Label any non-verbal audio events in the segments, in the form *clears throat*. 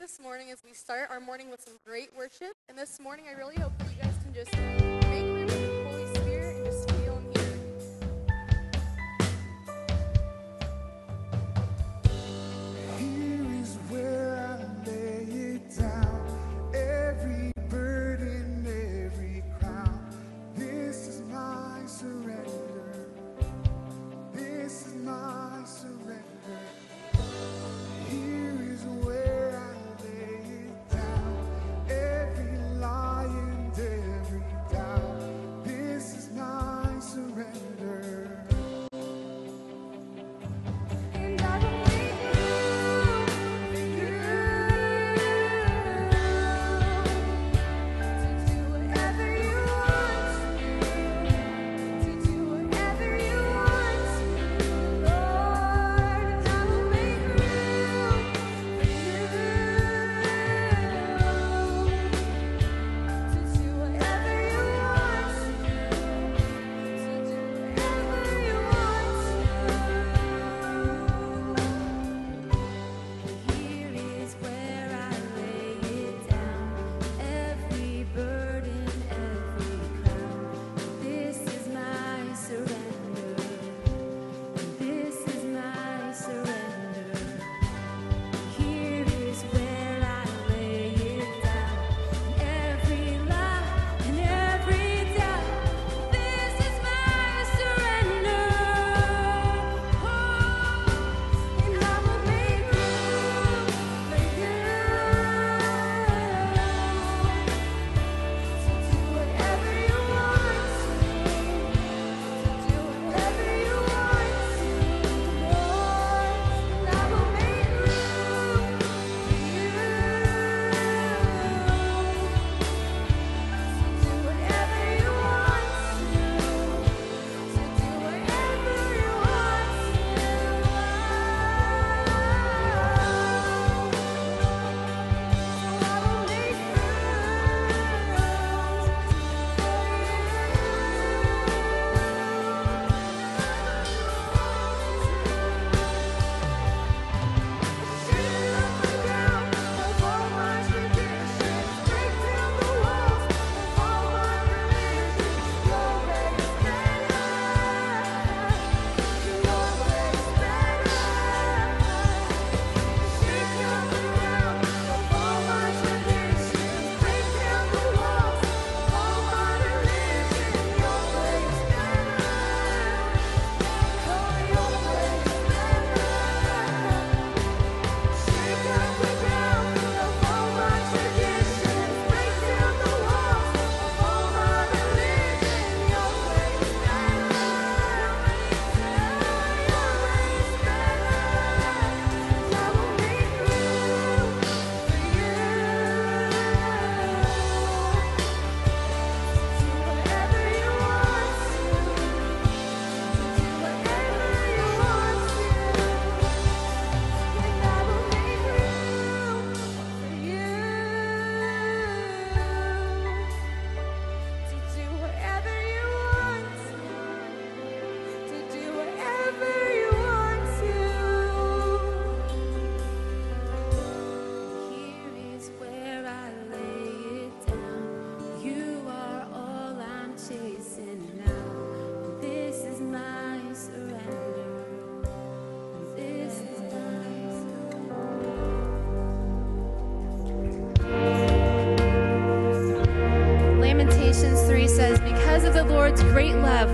this morning as we start our morning with some great worship. And this morning, I really hope that you guys can just make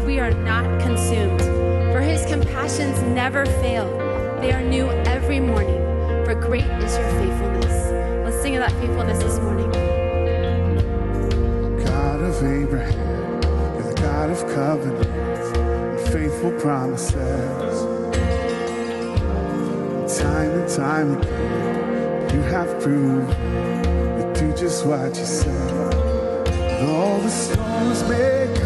we are not consumed, for his compassions never fail. They are new every morning, for great is your faithfulness. Let's sing of that faithfulness this morning. God of Abraham, you're the God of covenants and faithful promises. Time and time again, you have proved you do just what you said. And all the storms may come.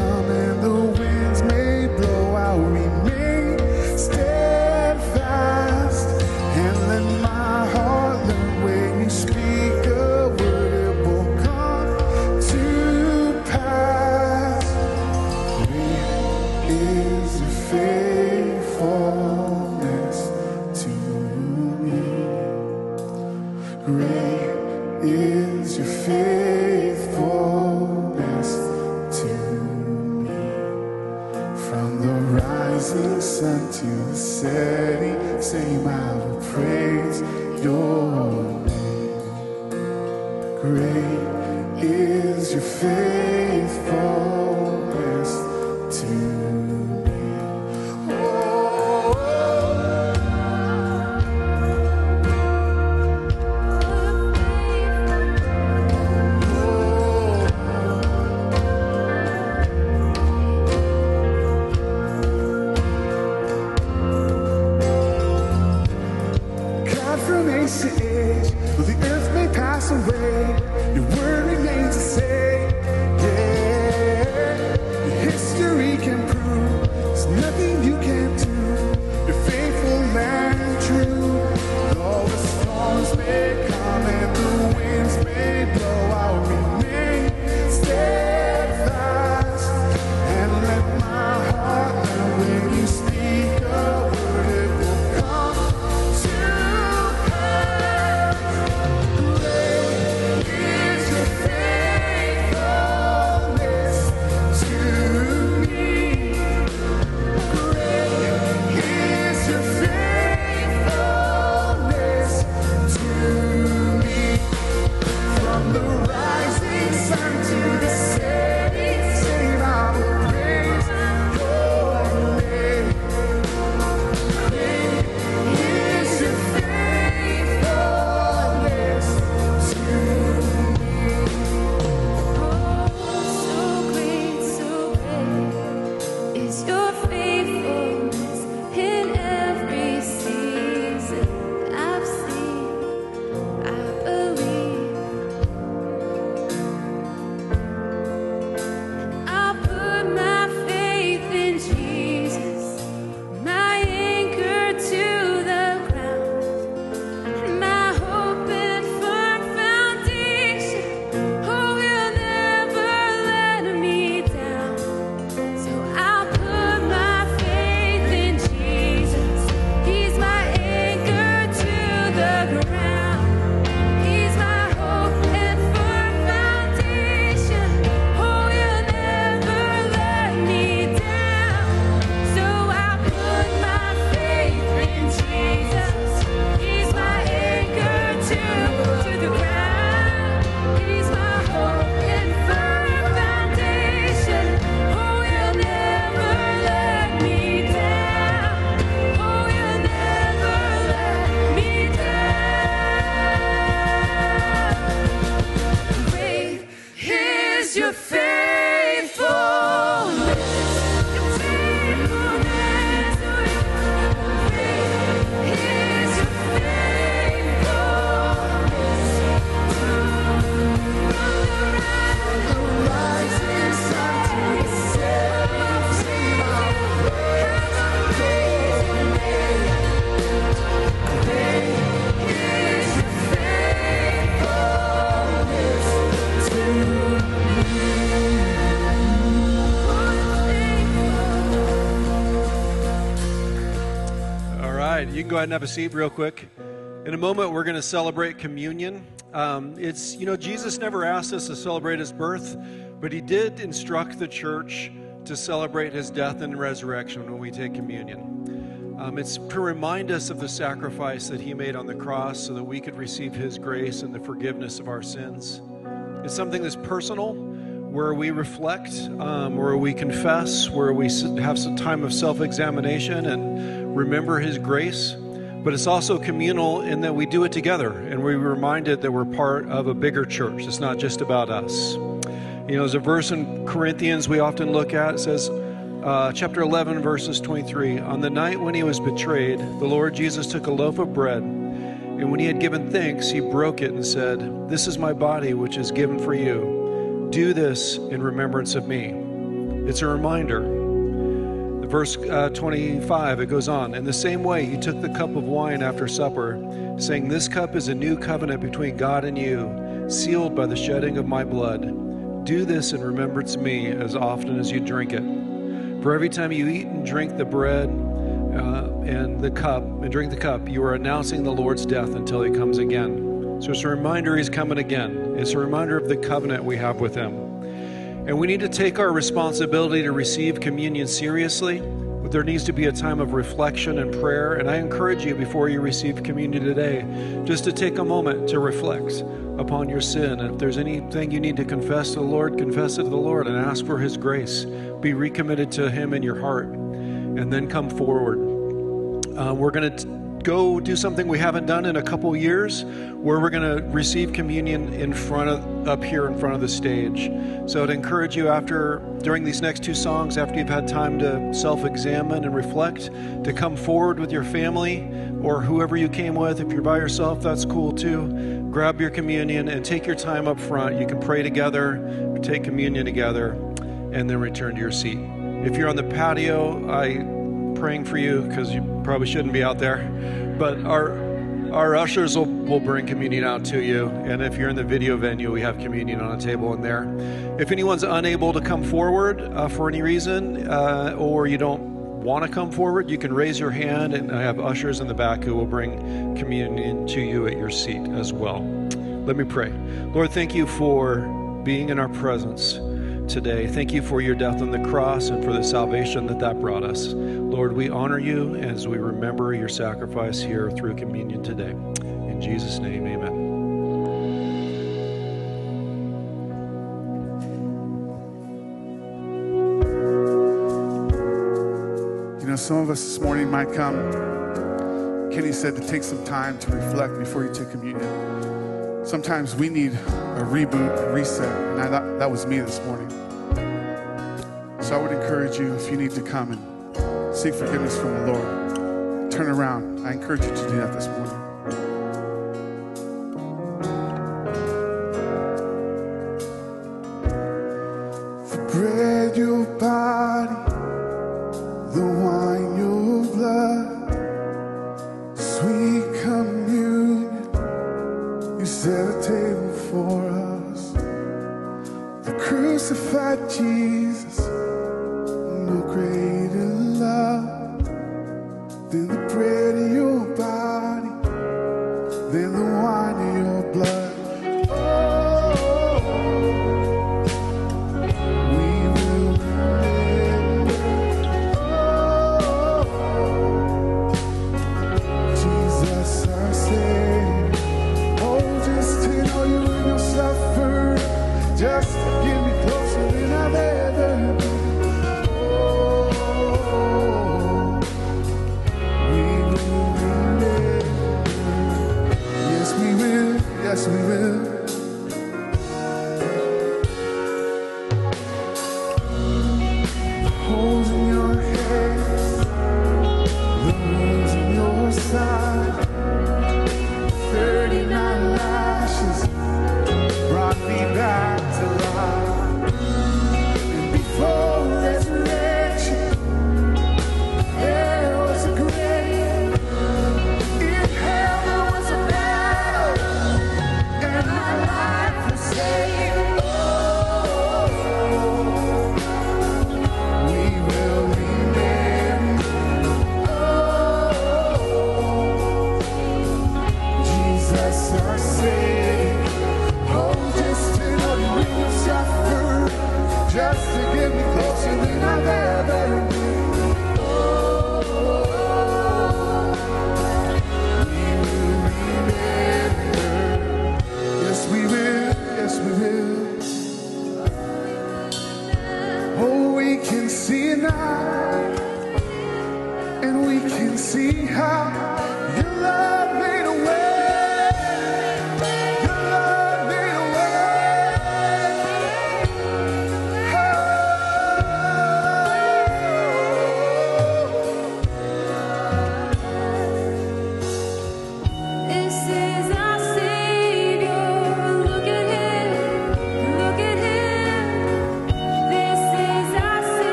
Ahead and have a seat real quick. In a moment, we're going to celebrate communion. Um, it's, you know, Jesus never asked us to celebrate his birth, but he did instruct the church to celebrate his death and resurrection when we take communion. Um, it's to remind us of the sacrifice that he made on the cross so that we could receive his grace and the forgiveness of our sins. It's something that's personal, where we reflect, um, where we confess, where we have some time of self examination and remember His grace. But it's also communal in that we do it together and we're reminded that we're part of a bigger church. It's not just about us. You know, there's a verse in Corinthians we often look at. It says, uh, chapter 11, verses 23 On the night when he was betrayed, the Lord Jesus took a loaf of bread, and when he had given thanks, he broke it and said, This is my body, which is given for you. Do this in remembrance of me. It's a reminder. Verse uh, 25, it goes on. In the same way, he took the cup of wine after supper, saying, This cup is a new covenant between God and you, sealed by the shedding of my blood. Do this in remembrance of me as often as you drink it. For every time you eat and drink the bread uh, and the cup, and drink the cup, you are announcing the Lord's death until he comes again. So it's a reminder He's coming again. It's a reminder of the covenant we have with Him. And we need to take our responsibility to receive communion seriously. But There needs to be a time of reflection and prayer. And I encourage you, before you receive communion today, just to take a moment to reflect upon your sin. And if there's anything you need to confess to the Lord, confess it to the Lord and ask for His grace. Be recommitted to Him in your heart. And then come forward. Uh, we're going to go do something we haven't done in a couple years where we're going to receive communion in front of up here in front of the stage. So i'd encourage you after during these next two songs after you've had time to self-examine and reflect to come forward with your family or whoever you came with. If you're by yourself that's cool too. Grab your communion and take your time up front. You can pray together take communion together and then return to your seat. If you're on the patio i praying for you because you probably shouldn't be out there. But our our ushers will, will bring communion out to you. And if you're in the video venue, we have communion on a table in there. If anyone's unable to come forward uh, for any reason, uh, or you don't want to come forward, you can raise your hand, and I have ushers in the back who will bring communion to you at your seat as well. Let me pray. Lord, thank you for being in our presence today. Thank you for your death on the cross and for the salvation that that brought us. Lord, we honor you as we remember your sacrifice here through communion today. In Jesus' name, amen. You know, some of us this morning might come. Kenny said to take some time to reflect before you take communion. Sometimes we need a reboot, a reset, and I, that, that was me this morning. So I would encourage you, if you need to come and seek forgiveness from the Lord, turn around. I encourage you to do that this morning.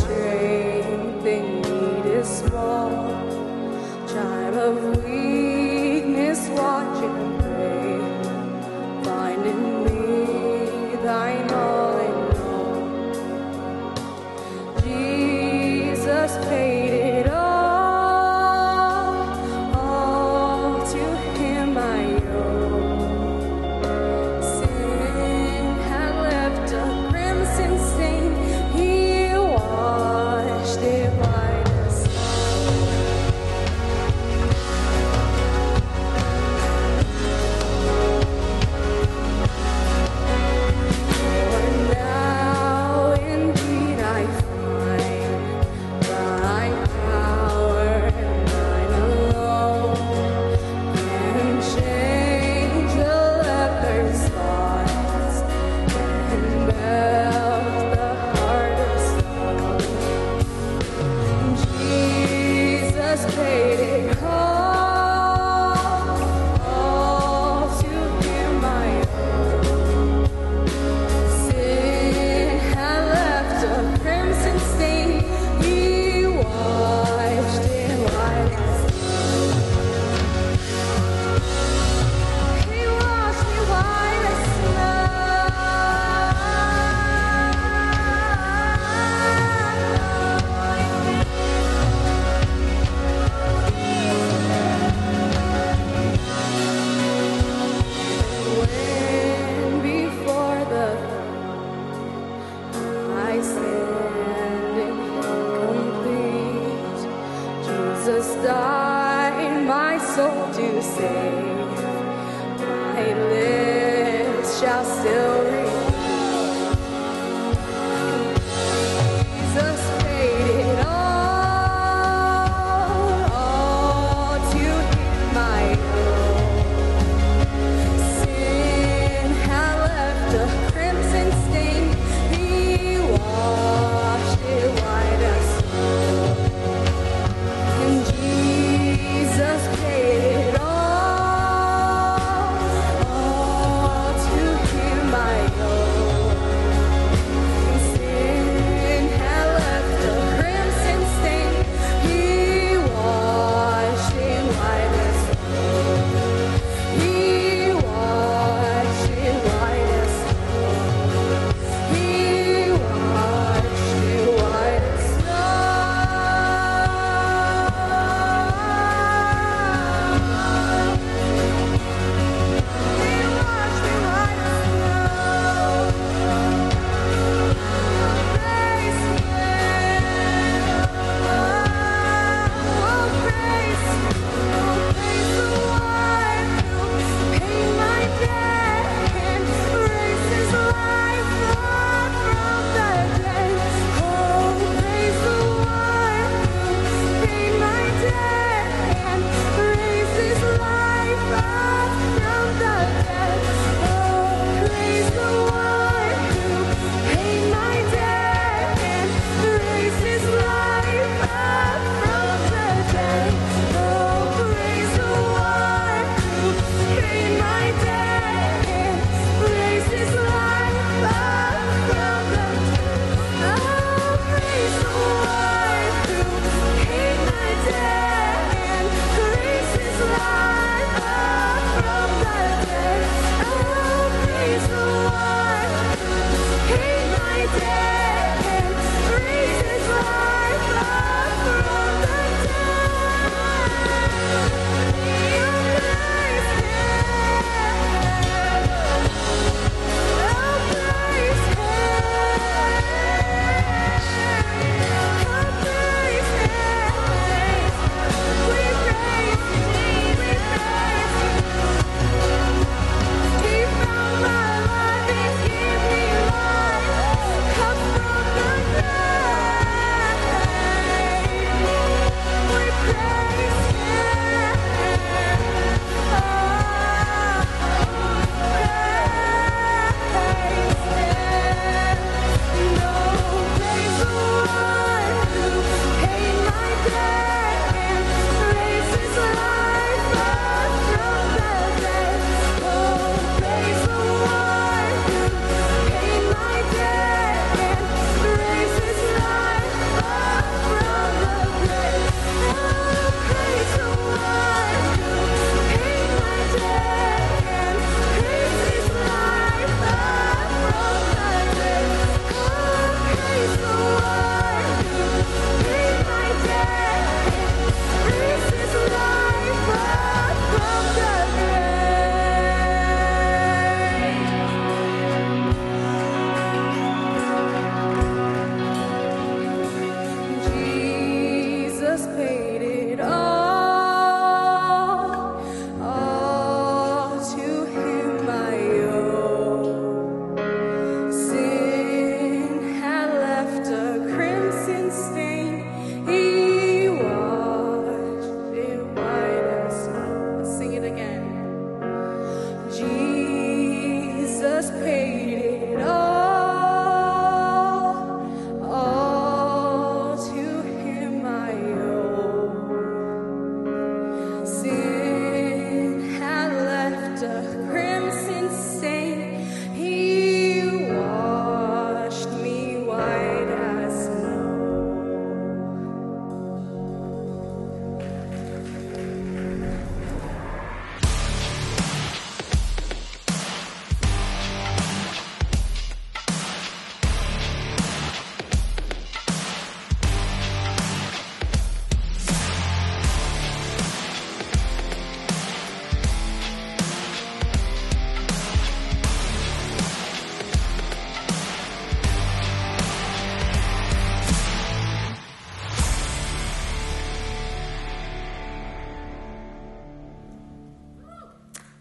Strength indeed is small. Child of weakness,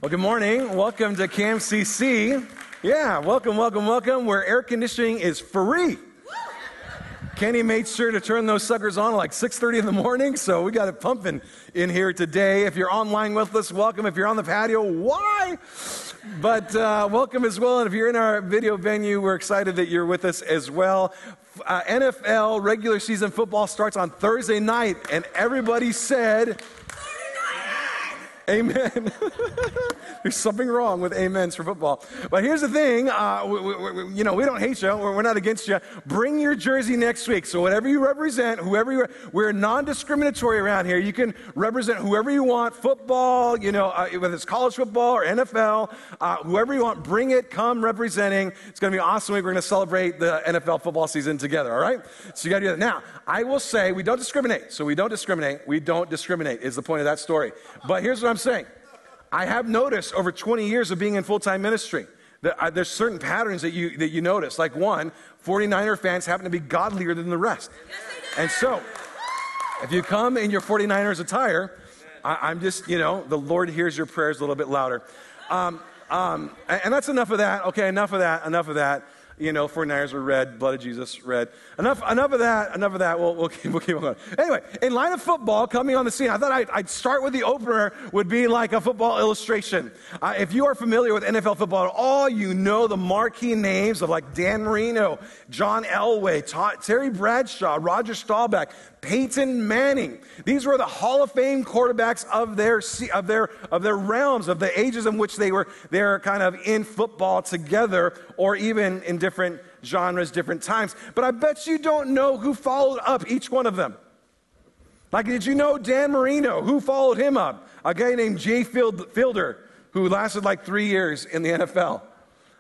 Well, good morning. Welcome to CAMCC. Yeah, welcome, welcome, welcome, where air conditioning is free. Kenny made sure to turn those suckers on at like 6:30 in the morning, so we got it pumping in here today. If you're online with us, welcome. If you're on the patio, why? But uh, welcome as well. And if you're in our video venue, we're excited that you're with us as well. Uh, NFL regular season football starts on Thursday night, and everybody said. Amen. *laughs* There's something wrong with amens for football. But here's the thing uh, we, we, we, you know, we don't hate you, we're, not against you. Bring your jersey next week. So, whatever you represent, whoever you we're non discriminatory around here. You can represent whoever you want football, you know, uh, whether it's college football or NFL, uh, whoever you want, bring it, come representing. It's going to be awesome. week. We're going to celebrate the NFL football season together, all right? So, you got to do that. Now, I will say we don't discriminate. So, we don't discriminate. We don't discriminate, is the point of that story. But here's what I'm saying I have noticed over 20 years of being in full time ministry that uh, there's certain patterns that you, that you notice. Like, one, 49er fans happen to be godlier than the rest. and so, if you come in your 49ers attire, I, am just, you know, the Lord hears your prayers a little bit louder. Um, um, and, and that's enough of that. Okay, enough of that, enough of that you know, 49ers were red, blood of Jesus, red. Enough, enough of that, enough of that. We'll, we'll, keep, we'll keep going. Anyway, in line of football coming on the scene, I thought I'd, I'd start with the opener would be like a football illustration. Uh, if you are familiar with NFL football at all, you know the marquee names of like Dan Marino, John Elway, Todd, Terry Bradshaw, Roger Staubach, Peyton Manning. These were the Hall of Fame quarterbacks of their, of their, of their realms, of the ages in which they were they're kind of in football together or even in different genres, different times. But I bet you don't know who followed up each one of them. Like, did you know Dan Marino? Who followed him up? A guy named Jay Fiedler, who lasted like three years in the NFL.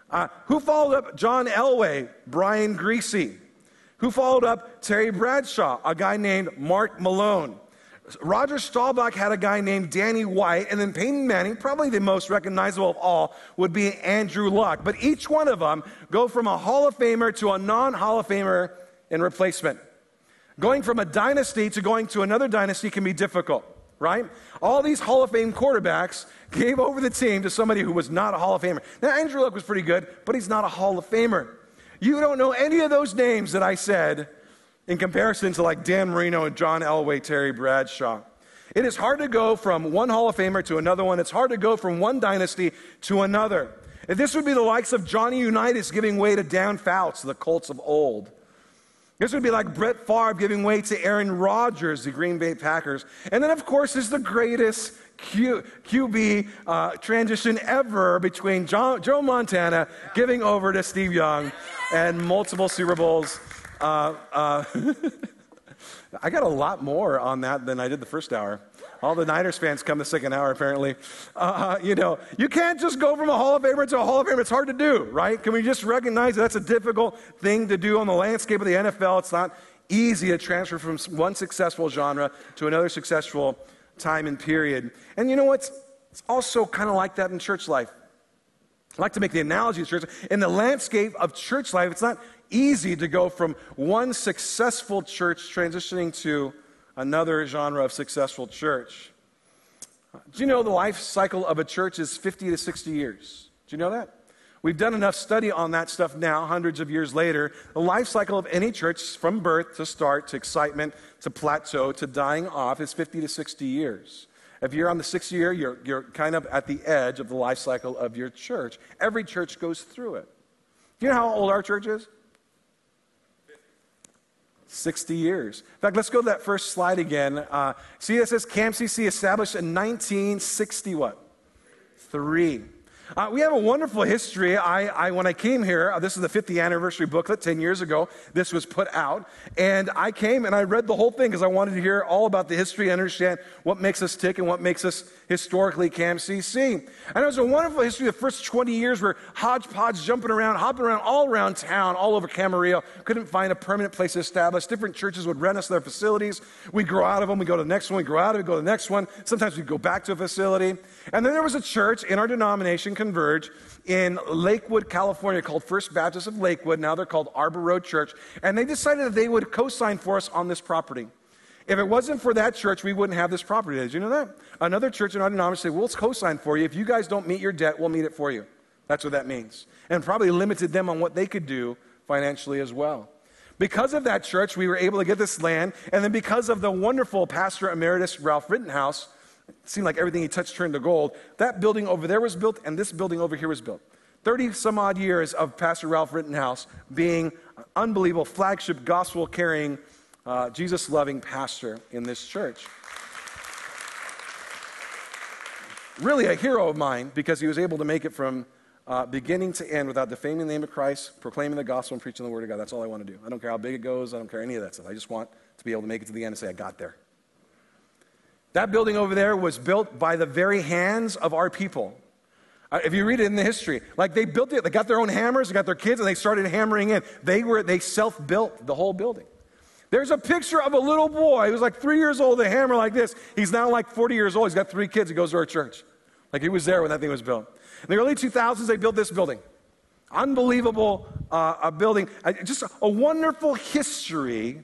Uh, who followed up John Elway? Brian Griese. Who followed up Terry Bradshaw? A guy named Mark Malone. Roger Staubach had a guy named Danny White, and then Peyton Manning, probably the most recognizable of all, would be Andrew Luck. But each one of them go from a Hall of Famer to a non Hall of Famer in replacement. Going from a dynasty to going to another dynasty can be difficult, right? All these Hall of Fame quarterbacks gave over the team to somebody who was not a Hall of Famer. Now, Andrew Luck was pretty good, but he's not a Hall of Famer. You don't know any of those names that I said in comparison to like Dan Marino and John Elway, Terry Bradshaw. It is hard to go from one Hall of Famer to another one. It's hard to go from one dynasty to another. If this would be the likes of Johnny Unitas giving way to Dan Fouts, the Colts of old. This would be like Brett Favre giving way to Aaron Rodgers, the Green Bay Packers. And then, of course, is the greatest Q, QB uh, transition ever between John, Joe Montana giving over to Steve Young and multiple Super Bowls. Uh, uh, *laughs* I got a lot more on that than I did the first hour. All the Niners fans come the second hour, apparently. Uh, you know, you can't just go from a Hall of Famer to a Hall of Famer. It's hard to do, right? Can we just recognize that that's a difficult thing to do on the landscape of the NFL? It's not easy to transfer from one successful genre to another successful time and period. And you know what? It's also kind of like that in church life. I like to make the analogy of church. In the landscape of church life, it's not easy to go from one successful church transitioning to another genre of successful church. Do you know the life cycle of a church is 50 to 60 years? Do you know that? We've done enough study on that stuff now, hundreds of years later. The life cycle of any church, from birth to start to excitement to plateau to dying off, is 50 to 60 years. If you're on the sixth year, you're, you're kind of at the edge of the life cycle of your church. Every church goes through it. Do you know how old our church is? 60 years. In fact, let's go to that first slide again. Uh, see, it says CAMCC established in 1960 what? Three. Uh, we have a wonderful history. I, I, when I came here, uh, this is the 50th anniversary booklet, 10 years ago, this was put out. And I came and I read the whole thing because I wanted to hear all about the history and understand what makes us tick and what makes us historically CAMCC. And it was a wonderful history. The first 20 years were hodgepodge jumping around, hopping around all around town, all over Camarillo. Couldn't find a permanent place to establish. Different churches would rent us their facilities. We'd grow out of them. We'd go to the next one. We'd grow out of it, go to the next one. Sometimes we'd go back to a facility. And then there was a church in our denomination Converge in Lakewood, California, called First Baptist of Lakewood. Now they're called Arbor Road Church. And they decided that they would co sign for us on this property. If it wasn't for that church, we wouldn't have this property. Did you know that? Another church in our denomination said, We'll co sign for you. If you guys don't meet your debt, we'll meet it for you. That's what that means. And probably limited them on what they could do financially as well. Because of that church, we were able to get this land. And then because of the wonderful pastor emeritus, Ralph Rittenhouse, it seemed like everything he touched turned to gold. That building over there was built, and this building over here was built. 30 some odd years of Pastor Ralph Rittenhouse being an unbelievable flagship gospel carrying, uh, Jesus loving pastor in this church. Really a hero of mine because he was able to make it from uh, beginning to end without defaming the name of Christ, proclaiming the gospel, and preaching the word of God. That's all I want to do. I don't care how big it goes, I don't care any of that stuff. I just want to be able to make it to the end and say, I got there. That building over there was built by the very hands of our people. Uh, if you read it in the history, like they built it, they got their own hammers, they got their kids, and they started hammering in. They were they self-built the whole building. There's a picture of a little boy who was like three years old, a hammer like this. He's now like 40 years old. He's got three kids. He goes to our church. Like he was there when that thing was built. In the early 2000s, they built this building. Unbelievable uh, building. Uh, just a, a wonderful history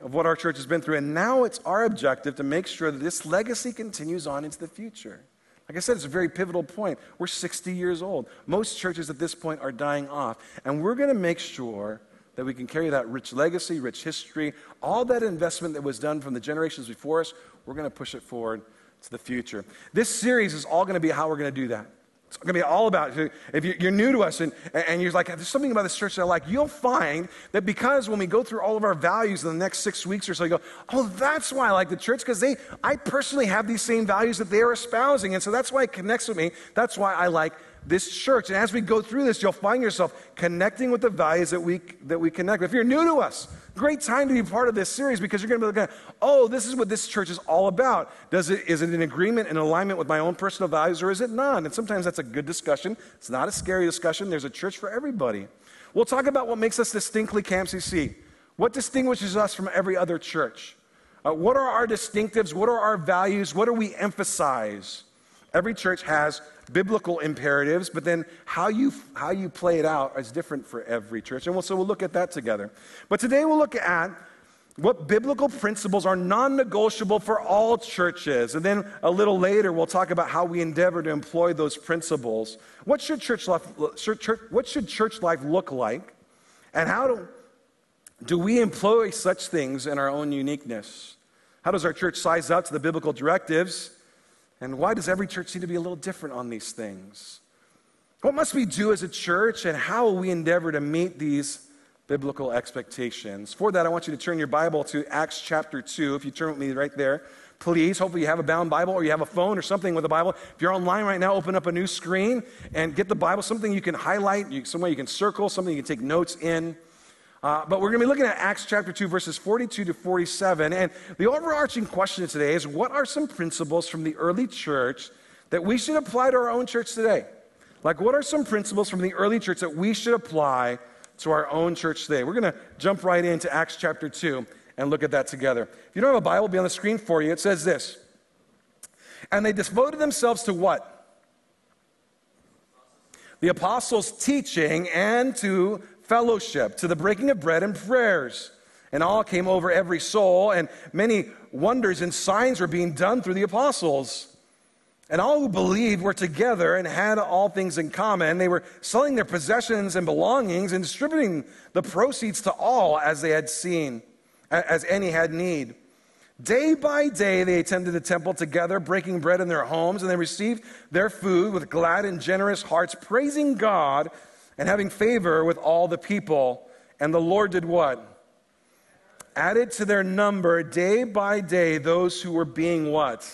of what our church has been through. And now it's our objective to make sure that this legacy continues on into the future. Like I said, it's a very pivotal point. We're 60 years old. Most churches at this point are dying off. And we're going to make sure that we can carry that rich legacy, rich history, all that investment that was done from the generations before us, we're going to push it forward to the future. This series is all going to be how we're going to do that. It's going to be all about if you're new to us and, and you're like, there's something about this church that I like, you'll find that because when we go through all of our values in the next six weeks or so, you go, oh, that's why I like the church because they, I personally have these same values that they are espousing. And so that's why it connects with me. That's why I like this church. And as we go through this, you'll find yourself connecting with the values that we, that we connect with. If you're new to us, great time to be part of this series because you're going to be looking at, oh, this is what this church is all about. Does it, is it in agreement and alignment with my own personal values or is it not? And sometimes that's a good discussion. It's not a scary discussion. There's a church for everybody. We'll talk about what makes us distinctly Camp CC. What distinguishes us from every other church? Uh, what are our distinctives? What are our values? What do we emphasize? Every church has biblical imperatives, but then how you, how you play it out is different for every church. And we'll, so we'll look at that together. But today we'll look at what biblical principles are non negotiable for all churches. And then a little later, we'll talk about how we endeavor to employ those principles. What should church life, what should church life look like? And how do, do we employ such things in our own uniqueness? How does our church size up to the biblical directives? And why does every church seem to be a little different on these things? What must we do as a church, and how will we endeavor to meet these biblical expectations? For that, I want you to turn your Bible to Acts chapter 2. If you turn with me right there, please. Hopefully, you have a bound Bible or you have a phone or something with a Bible. If you're online right now, open up a new screen and get the Bible, something you can highlight, somewhere you can circle, something you can take notes in. Uh, but we're going to be looking at Acts chapter 2, verses 42 to 47. And the overarching question today is what are some principles from the early church that we should apply to our own church today? Like, what are some principles from the early church that we should apply to our own church today? We're going to jump right into Acts chapter 2 and look at that together. If you don't have a Bible, be on the screen for you. It says this And they devoted themselves to what? The apostles' teaching and to fellowship, to the breaking of bread and prayers. And all came over every soul, and many wonders and signs were being done through the apostles. And all who believed were together and had all things in common. They were selling their possessions and belongings and distributing the proceeds to all as they had seen, as any had need. Day by day, they attended the temple together, breaking bread in their homes, and they received their food with glad and generous hearts, praising God and having favor with all the people. And the Lord did what? Added to their number day by day those who were being what?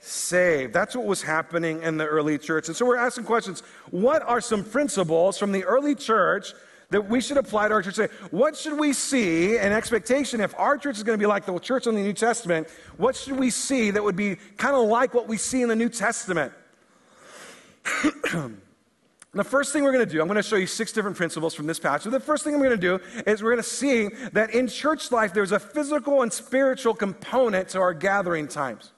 Saved. That's what was happening in the early church. And so we're asking questions. What are some principles from the early church that we should apply to our church today? What should we see an expectation if our church is going to be like the church in the New Testament? What should we see that would be kind of like what we see in the New Testament? *clears throat* And the first thing we're going to do, I'm going to show you six different principles from this passage. The first thing I'm going to do is we're going to see that in church life, there's a physical and spiritual component to our gathering times.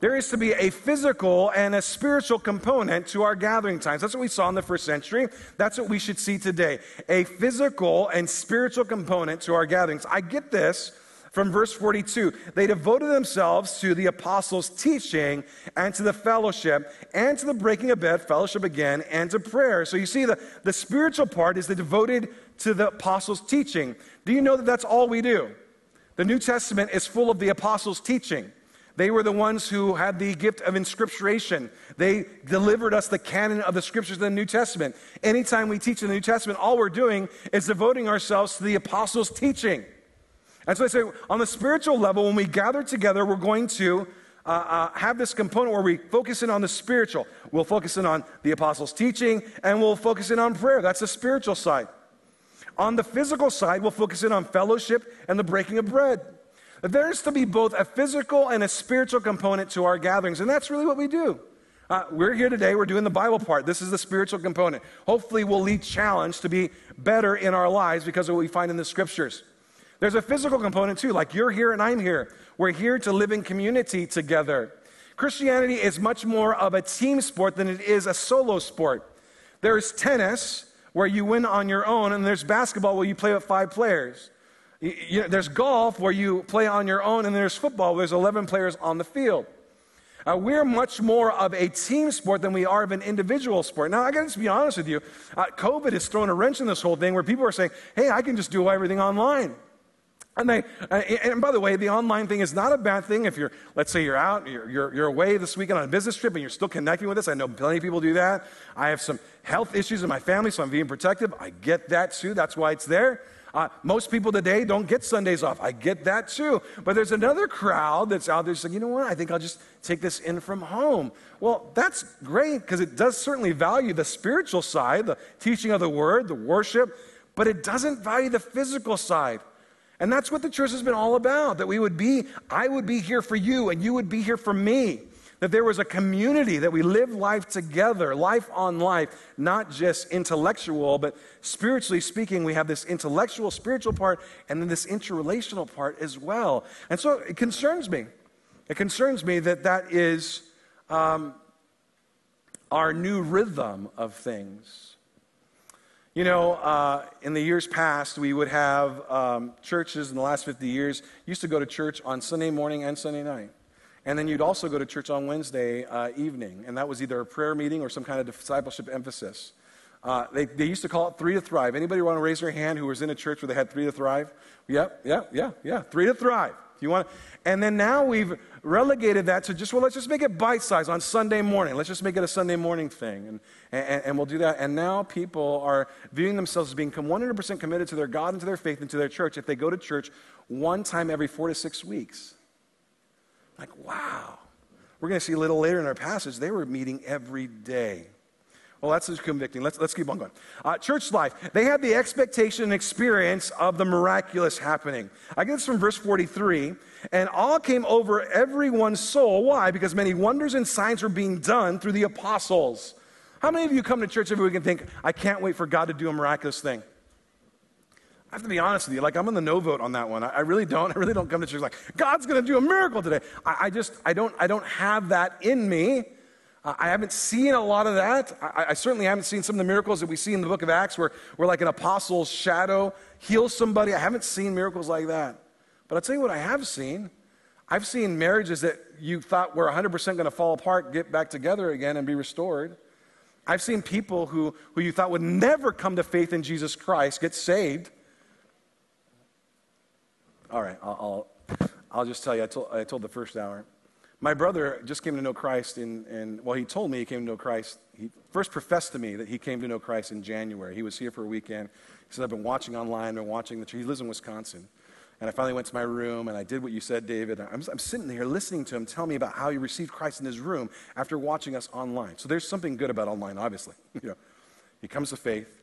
There is to be a physical and a spiritual component to our gathering times. That's what we saw in the first century. That's what we should see today. A physical and spiritual component to our gatherings. I get this From verse 42, they devoted themselves to the apostles' teaching and to the fellowship and to the breaking of bread, fellowship again, and to prayer. So you see, the, the spiritual part is they devoted to the apostles' teaching. Do you know that that's all we do? The New Testament is full of the apostles' teaching. They were the ones who had the gift of inscripturation. They delivered us the canon of the scriptures of the New Testament. Anytime we teach in the New Testament, all we're doing is devoting ourselves to the apostles' teaching. And so I say, on the spiritual level, when we gather together, we're going to uh, uh, have this component where we focus in on the spiritual. We'll focus in on the apostles' teaching, and we'll focus in on prayer. That's the spiritual side. On the physical side, we'll focus in on fellowship and the breaking of bread. There's to be both a physical and a spiritual component to our gatherings, and that's really what we do. Uh, we're here today, we're doing the Bible part. This is the spiritual component. Hopefully, we'll lead challenge to be better in our lives because of what we find in the scriptures. There's a physical component too, like you're here and I'm here. We're here to live in community together. Christianity is much more of a team sport than it is a solo sport. There's tennis, where you win on your own, and there's basketball where you play with five players. You, you there's golf where you play on your own, and there's football where there's 11 players on the field. Uh, we're much more of a team sport than we are of an individual sport. Now, I got to be honest with you. Uh, COVID has thrown a wrench in this whole thing where people are saying, hey, I can just do everything online. And, they, uh, and by the way, the online thing is not a bad thing if you're, let's say you're out, you're, you're, you're, away this weekend on a business trip and you're still connecting with us. I know plenty of people do that. I have some health issues in my family, so I'm being protective. I get that too. That's why it's there. Uh, most people today don't get Sundays off. I get that too. But there's another crowd that's out there saying, you know what? I think I'll just take this in from home. Well, that's great because it does certainly value the spiritual side, the teaching of the word, the worship, but it doesn't value the physical side. And that's what the church has been all about that we would be, I would be here for you, and you would be here for me. That there was a community, that we live life together, life on life, not just intellectual, but spiritually speaking, we have this intellectual, spiritual part, and then this interrelational part as well. And so it concerns me. It concerns me that that is um, our new rhythm of things. You know, uh, in the years past, we would have um, churches in the last 50 years used to go to church on Sunday morning and Sunday night. And then you'd also go to church on Wednesday uh, evening, and that was either a prayer meeting or some kind of discipleship emphasis. Uh, they, they used to call it Three to Thrive. Anybody want to raise their hand who was in a church where they had Three to Thrive? Yep, yeah, yeah, yeah. Three to Thrive. You want, and then now we've relegated that to just well, let's just make it bite size on Sunday morning. Let's just make it a Sunday morning thing, and, and, and we'll do that. And now people are viewing themselves as being 100% committed to their God and to their faith and to their church if they go to church one time every four to six weeks. Like, wow. We're going to see a little later in our passage, they were meeting every day. Well, that's convicting. Let's, let's keep on going. Uh, church life. They had the expectation and experience of the miraculous happening. I get this from verse 43. And awe came over everyone's soul. Why? Because many wonders and signs were being done through the apostles. How many of you come to church every week and think, I can't wait for God to do a miraculous thing? I have to be honest with you. Like, I'm on the no vote on that one. I, I really don't. I really don't come to church like, God's going to do a miracle today. I, I, just, I don't, I don't have that in me. I haven't seen a lot of that. I, I, certainly haven't seen some of the miracles that we see in the book of Acts where, where like an apostle's shadow heals somebody. I haven't seen miracles like that. But I'll tell you what I have seen. I've seen marriages that you thought were 100% going to fall apart get back together again and be restored. I've seen people who, who you thought would never come to faith in Jesus Christ get saved. All right, I'll, I'll, I'll just tell you, I told, I told the first hour. My brother just came to know Christ in, in, well, he told me he came to know Christ. He first professed to me that he came to know Christ in January. He was here for a weekend. He said, I've been watching online, been watching the church. He lives in Wisconsin. And I finally went to my room and I did what you said, David. I'm, I'm sitting here listening to him tell me about how he received Christ in his room after watching us online. So there's something good about online, obviously. *laughs* you know, he comes to faith.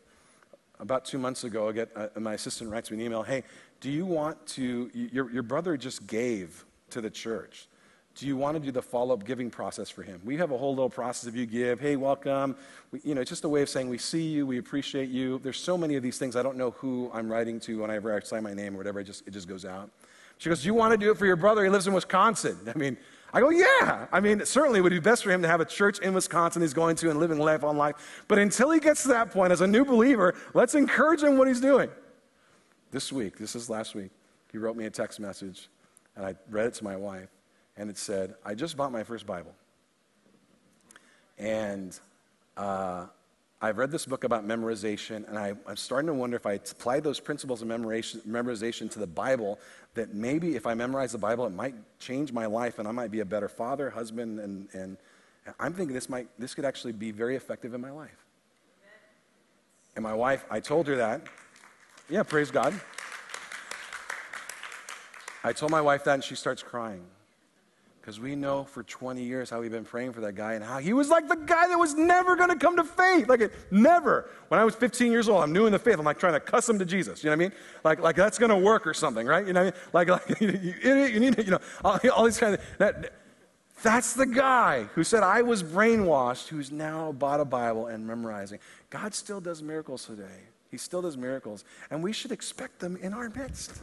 About two months ago, I get, uh, my assistant writes me an email Hey, do you want to? Your, your brother just gave to the church. Do you want to do the follow up giving process for him? We have a whole little process of you give, hey, welcome. We, you know, it's just a way of saying we see you, we appreciate you. There's so many of these things. I don't know who I'm writing to whenever I sign my name or whatever. It just, it just goes out. She goes, Do you want to do it for your brother? He lives in Wisconsin. I mean, I go, Yeah. I mean, certainly it would be best for him to have a church in Wisconsin he's going to and living life on life. But until he gets to that point as a new believer, let's encourage him what he's doing. This week, this is last week, he wrote me a text message, and I read it to my wife, and it said, I just bought my first Bible. And uh, I've read this book about memorization, and I, am starting to wonder if I apply those principles of memorization, memorization to the Bible, that maybe if I memorize the Bible, it might change my life, and I might be a better father, husband, and, and I'm thinking this, might, this could actually be very effective in my life. And my wife, I told her that. Yeah, praise God. I told my wife that, and she starts crying. Because we know for 20 years how we've been praying for that guy and how he was like the guy that was never going to come to faith. Like, it, never. When I was 15 years old, I'm new in the faith. I'm like trying to cuss him to Jesus. You know what I mean? Like, like that's going to work or something, right? You know what I mean? Like, like *laughs* you, idiot, you need to, you know, all, all these kind of. That, that's the guy who said, I was brainwashed, who's now bought a Bible and memorizing. God still does miracles today. He still does miracles. And we should expect them in our midst.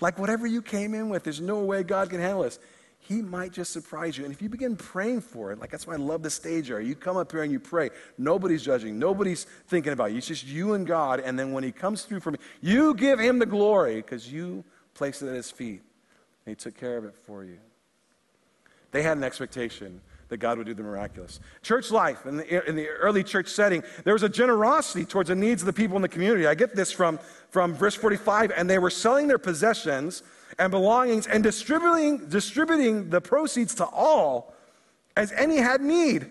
Like whatever you came in with, there's no way God can handle this. He might just surprise you. And if you begin praying for it, like that's why I love the stage area. You come up here and you pray. Nobody's judging, nobody's thinking about you. It's just you and God. And then when He comes through for me, you give Him the glory because you placed it at His feet. And He took care of it for you. They had an expectation that God would do the miraculous. Church life, in the, in the early church setting, there was a generosity towards the needs of the people in the community. I get this from, from verse 45, and they were selling their possessions and belongings and distributing, distributing the proceeds to all as any had need.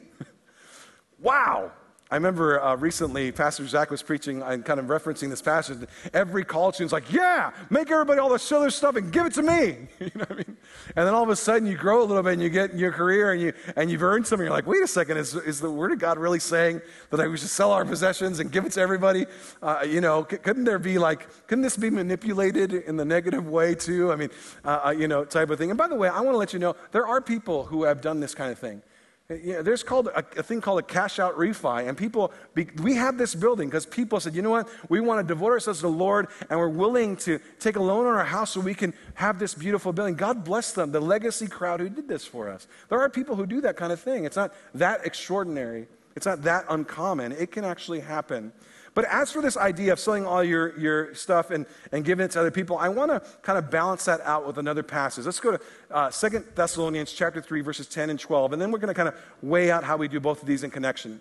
*laughs* wow. I remember uh, recently, Pastor Zach was preaching and kind of referencing this passage. Every college student's like, yeah, make everybody all this other stuff and give it to me. *laughs* you know what I mean? And then all of a sudden you grow a little bit and you get in your career and, you, and you've earned something. You're like, wait a second, is, is the Word of God really saying that we should sell our possessions and give it to everybody? Uh, you know, c- couldn't there be like, couldn't this be manipulated in the negative way too? I mean, uh, uh you know, type of thing. And by the way, I want to let you know, there are people who have done this kind of thing. Yeah, there's called a, a, thing called a cash out refi, and people, be, we have this building because people said, you know what, we want to devote ourselves to the Lord, and we're willing to take a loan on our house so we can have this beautiful building. God bless them, the legacy crowd who did this for us. There are people who do that kind of thing. It's not that extraordinary. It's not that uncommon. It can actually happen. But as for this idea of selling all your, your stuff and, and giving it to other people, I want to kind of balance that out with another passage. Let's go to uh, 2 Thessalonians chapter 3, verses 10 and 12, and then we're going to kind of weigh out how we do both of these in connection.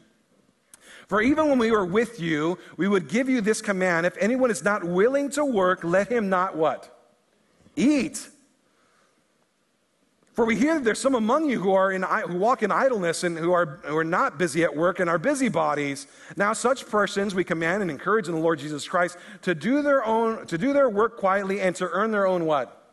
For even when we were with you, we would give you this command if anyone is not willing to work, let him not what? Eat. For we hear that there's some among you who, are in, who walk in idleness and who are, who are not busy at work and are busybodies. Now, such persons we command and encourage in the Lord Jesus Christ to do their own, to do their work quietly and to earn their own what?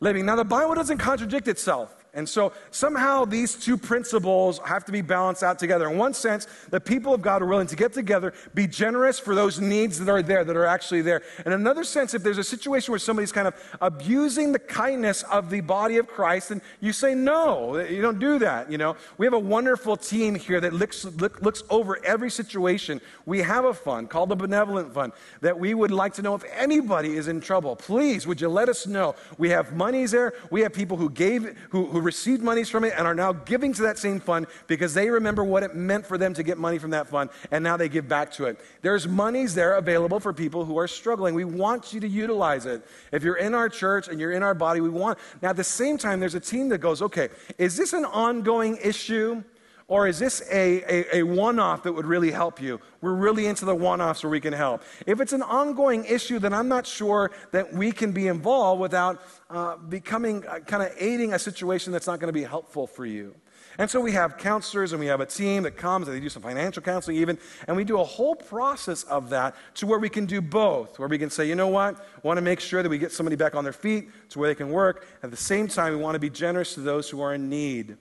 Living. Now, the Bible doesn't contradict itself. And so somehow these two principles have to be balanced out together. In one sense, the people of God are willing to get together, be generous for those needs that are there, that are actually there. In another sense, if there's a situation where somebody's kind of abusing the kindness of the body of Christ, then you say, no, you don't do that. You know, we have a wonderful team here that looks, look, looks over every situation. We have a fund called the Benevolent Fund that we would like to know if anybody is in trouble. Please, would you let us know? We have monies there. We have people who gave, who, who received monies from it and are now giving to that same fund because they remember what it meant for them to get money from that fund and now they give back to it. There's monies there available for people who are struggling. We want you to utilize it. If you're in our church and you're in our body, we want. Now, at the same time, there's a team that goes, okay, is this an ongoing issue? Or is this a, a, a one off that would really help you? We're really into the one offs where we can help. If it's an ongoing issue, then I'm not sure that we can be involved without uh, becoming uh, kind of aiding a situation that's not going to be helpful for you. And so we have counselors and we have a team that comes and they do some financial counseling even, and we do a whole process of that to where we can do both, where we can say, you know what, we want to make sure that we get somebody back on their feet to where they can work. At the same time, we want to be generous to those who are in need.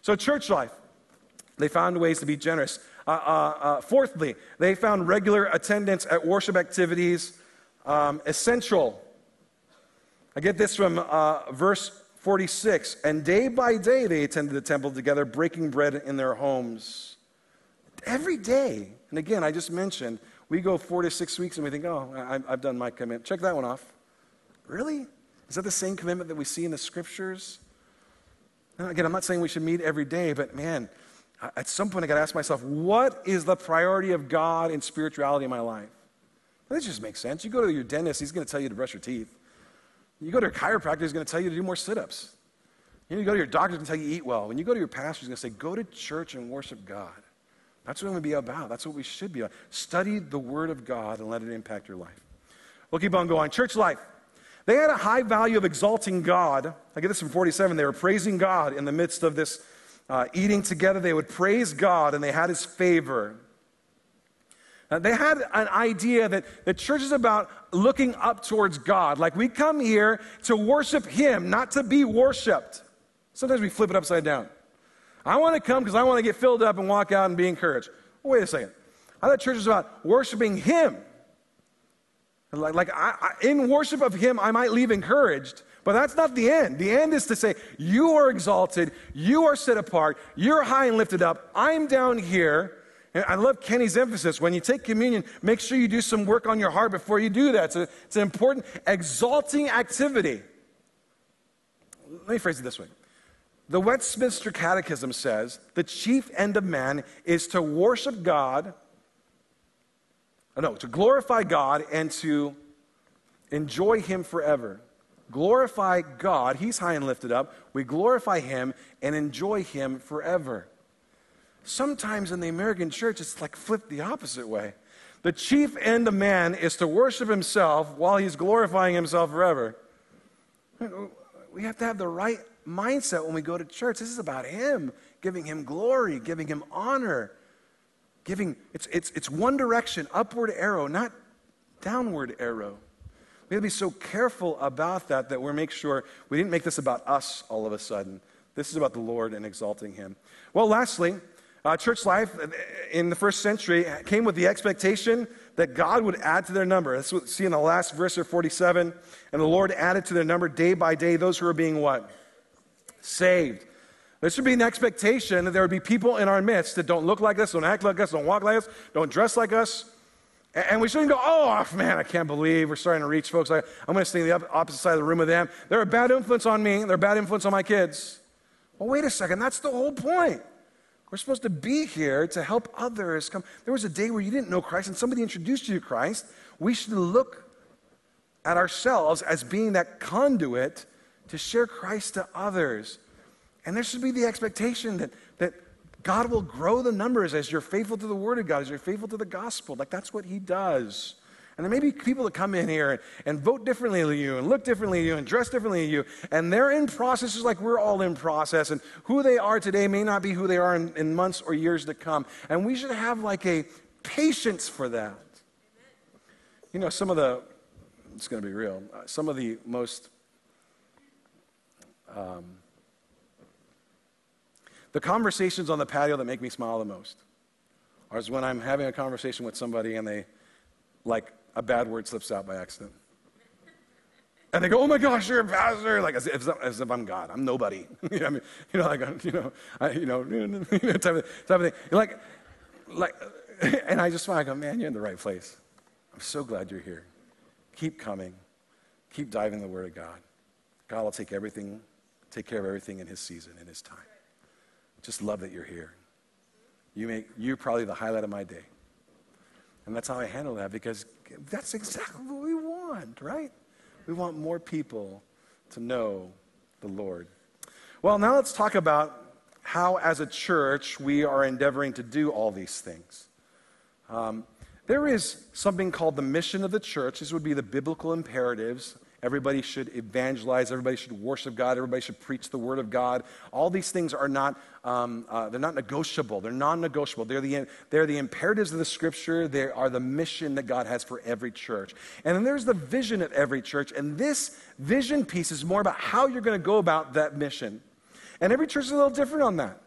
So, church life, they found ways to be generous. Uh, uh, uh, fourthly, they found regular attendance at worship activities um, essential. I get this from uh, verse 46. And day by day they attended the temple together, breaking bread in their homes. Every day. And again, I just mentioned, we go four to six weeks and we think, oh, I've done my commitment. Check that one off. Really? Is that the same commitment that we see in the scriptures? Now, again, I'm not saying we should meet every day, but man, at some point I got to ask myself, what is the priority of God in spirituality in my life? That just makes sense. You go to your dentist, he's going to tell you to brush your teeth. You go to a chiropractor, he's going to tell you to do more sit ups. You, you go to your doctor, he's going to tell you to eat well. When you go to your pastor, he's going to say, go to church and worship God. That's what I'm going to be about. That's what we should be about. Study the Word of God and let it impact your life. We'll keep on going. Church life. They had a high value of exalting God. I get this from 47. They were praising God in the midst of this uh, eating together. They would praise God and they had His favor. Uh, they had an idea that the church is about looking up towards God. Like we come here to worship Him, not to be worshiped. Sometimes we flip it upside down. I want to come because I want to get filled up and walk out and be encouraged. Wait a second. I thought church is about worshiping Him. Like, like I, I, in worship of Him, I might leave encouraged, but that's not the end. The end is to say, You are exalted, you are set apart, you're high and lifted up, I'm down here. And I love Kenny's emphasis. When you take communion, make sure you do some work on your heart before you do that. It's, a, it's an important, exalting activity. Let me phrase it this way The Westminster Catechism says the chief end of man is to worship God no, to glorify God and to enjoy Him forever. Glorify God, He's high and lifted up. We glorify Him and enjoy Him forever. Sometimes in the American church, it's like flipped the opposite way. The chief end of man is to worship himself while he's glorifying himself forever. We have to have the right mindset when we go to church. This is about him, giving him glory, giving him honor giving, it's, it's, it's one direction, upward arrow, not downward arrow. We have to be so careful about that that we make sure we didn't make this about us all of a sudden. This is about the Lord and exalting Him. Well, lastly, uh, church life in the first century came with the expectation that God would add to their number. That's what we see in the last verse of 47. And the Lord added to their number day by day those who are being what? Saved. There should be an expectation that there would be people in our midst that don't look like us, don't act like us, don't walk like us, don't dress like us. And we shouldn't go, oh, man, I can't believe we're starting to reach folks. I'm going to stay the opposite side of the room with them. They're a bad influence on me, they're a bad influence on my kids. Well, wait a second, that's the whole point. We're supposed to be here to help others come. There was a day where you didn't know Christ and somebody introduced you to Christ. We should look at ourselves as being that conduit to share Christ to others. And there should be the expectation that, that God will grow the numbers as you're faithful to the Word of God, as you're faithful to the gospel. Like that's what He does. And there may be people that come in here and, and vote differently than you and look differently than you and dress differently than you. And they're in processes like we're all in process. And who they are today may not be who they are in, in months or years to come. And we should have like a patience for that. You know, some of the, it's going to be real, uh, some of the most um, the conversations on the patio that make me smile the most are when I'm having a conversation with somebody and they, like, a bad word slips out by accident. And they go, "Oh my gosh, you're a pastor!" Like as if, as if I'm God. I'm nobody. *laughs* you know, I mean, you know, like *laughs* you know, I, *laughs* you know, type of, type of thing. Like, like, and I just smile. I go, "Man, you're in the right place. I'm so glad you're here. Keep coming. Keep diving the Word of God. God will take everything, take care of everything in His season, in His time." Just love that you're here. You make, you're probably the highlight of my day. And that's how I handle that because that's exactly what we want, right? We want more people to know the Lord. Well, now let's talk about how, as a church, we are endeavoring to do all these things. Um, there is something called the mission of the church. These would be the biblical imperatives Everybody should evangelize. Everybody should worship God. Everybody should preach the word of God. All these things are not, um, uh, they're not negotiable. They're non-negotiable. They're the, they're the imperatives of the scripture. They are the mission that God has for every church. And then there's the vision of every church. And this vision piece is more about how you're going to go about that mission. And every church is a little different on that.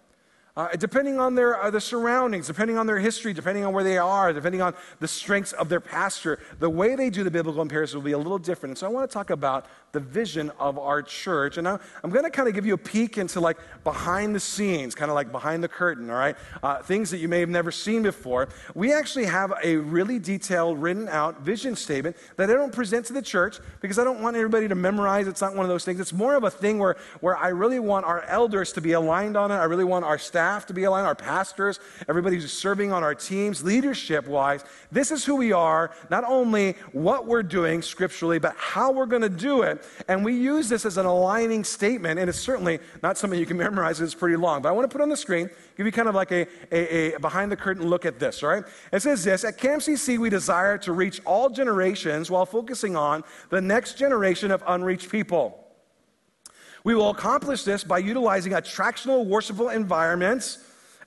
Uh, depending on their uh, the surroundings, depending on their history, depending on where they are, depending on the strengths of their pastor, the way they do the biblical imperatives will be a little different. And so I want to talk about the vision of our church. And now I'm going to kind of give you a peek into like behind the scenes, kind of like behind the curtain, all right? Uh, things that you may have never seen before. We actually have a really detailed, written out vision statement that I don't present to the church because I don't want everybody to memorize. It's not one of those things. It's more of a thing where, where I really want our elders to be aligned on it. I really want our staff staff to be aligned, our pastors, everybody who's serving on our teams, leadership wise. This is who we are, not only what we're doing scripturally, but how we're going to do it. And we use this as an aligning statement, and it's certainly not something you can *laughs* memorize, it's pretty long. But I want to put on the screen, give you kind of like a, a, a behind the curtain look at this, all right? It says this At Camp CC, we desire to reach all generations while focusing on the next generation of unreached people. We will accomplish this by utilizing attractional, worshipful environments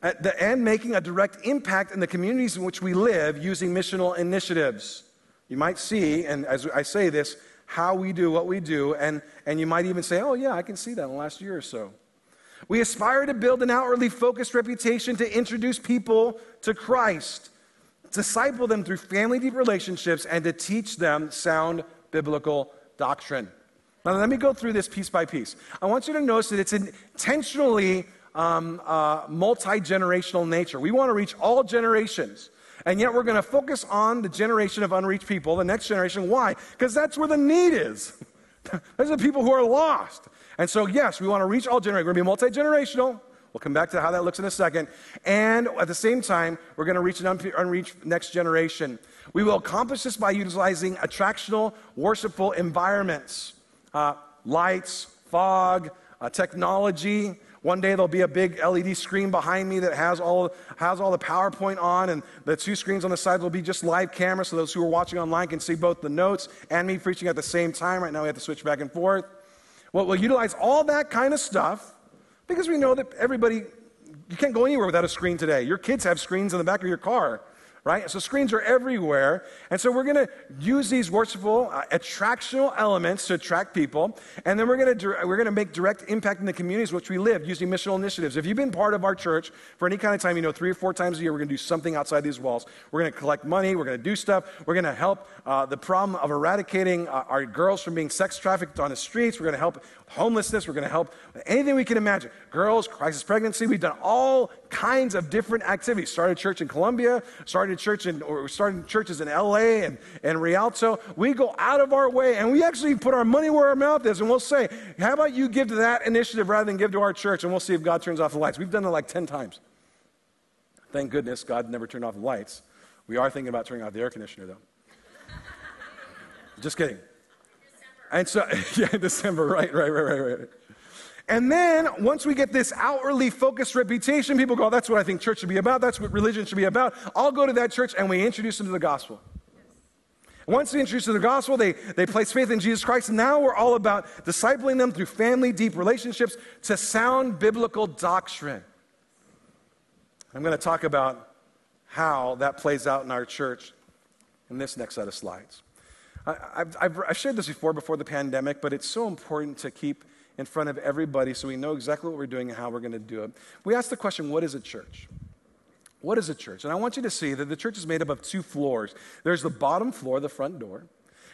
uh, and making a direct impact in the communities in which we live using missional initiatives. You might see, and as I say this, how we do what we do, and, and you might even say, oh, yeah, I can see that in the last year or so. We aspire to build an outwardly focused reputation to introduce people to Christ, disciple them through family deep relationships, and to teach them sound biblical doctrine. Now, let me go through this piece by piece. I want you to notice that it's intentionally um, uh, multi generational nature. We want to reach all generations. And yet, we're going to focus on the generation of unreached people, the next generation. Why? Because that's where the need is. *laughs* Those are the people who are lost. And so, yes, we want to reach all generations. We're going to be multi generational. We'll come back to how that looks in a second. And at the same time, we're going to reach an unreached next generation. We will accomplish this by utilizing attractional, worshipful environments uh, lights, fog, uh, technology. One day there'll be a big LED screen behind me that has all, has all the PowerPoint on, and the two screens on the sides will be just live cameras so those who are watching online can see both the notes and me preaching at the same time. Right now we have to switch back and forth. Well, we'll utilize all that kind of stuff because we know that everybody, you can't go anywhere without a screen today. Your kids have screens in the back of your car right? So screens are everywhere. And so we're going to use these worshipful, uh, attractional elements to attract people. And then we're going to we're going to make direct impact in the communities which we live using missional initiatives. If you've been part of our church for any kind of time, you know, three or four times a year, we're going to do something outside these walls. We're going to collect money. We're going to do stuff. We're going to help uh, the problem of eradicating uh, our girls from being sex trafficked on the streets. We're going to help homelessness. We're going to help anything we can imagine. Girls, crisis pregnancy. We've done all kinds of different activities. Started a church in Columbia, started a church in, or started churches in LA and, and Rialto. We go out of our way and we actually put our money where our mouth is and we'll say, how about you give to that initiative rather than give to our church and we'll see if God turns off the lights. We've done it like 10 times. Thank goodness God never turned off the lights. We are thinking about turning off the air conditioner though. *laughs* Just kidding. And so, *laughs* yeah, December, right, right, right, right, right. And then once we get this outwardly focused reputation, people go, oh, that's what I think church should be about. That's what religion should be about. I'll go to that church and we introduce them to the gospel. Once they introduce them to the gospel, they, they place faith in Jesus Christ. Now we're all about discipling them through family, deep relationships to sound biblical doctrine. I'm going to talk about how that plays out in our church in this next set of slides. I, have I've shared this before, before the pandemic, but it's so important to keep in front of everybody so we know exactly what we're doing and how we're going to do it. We ask the question what is a church? What is a church? And I want you to see that the church is made up of two floors there's the bottom floor, the front door,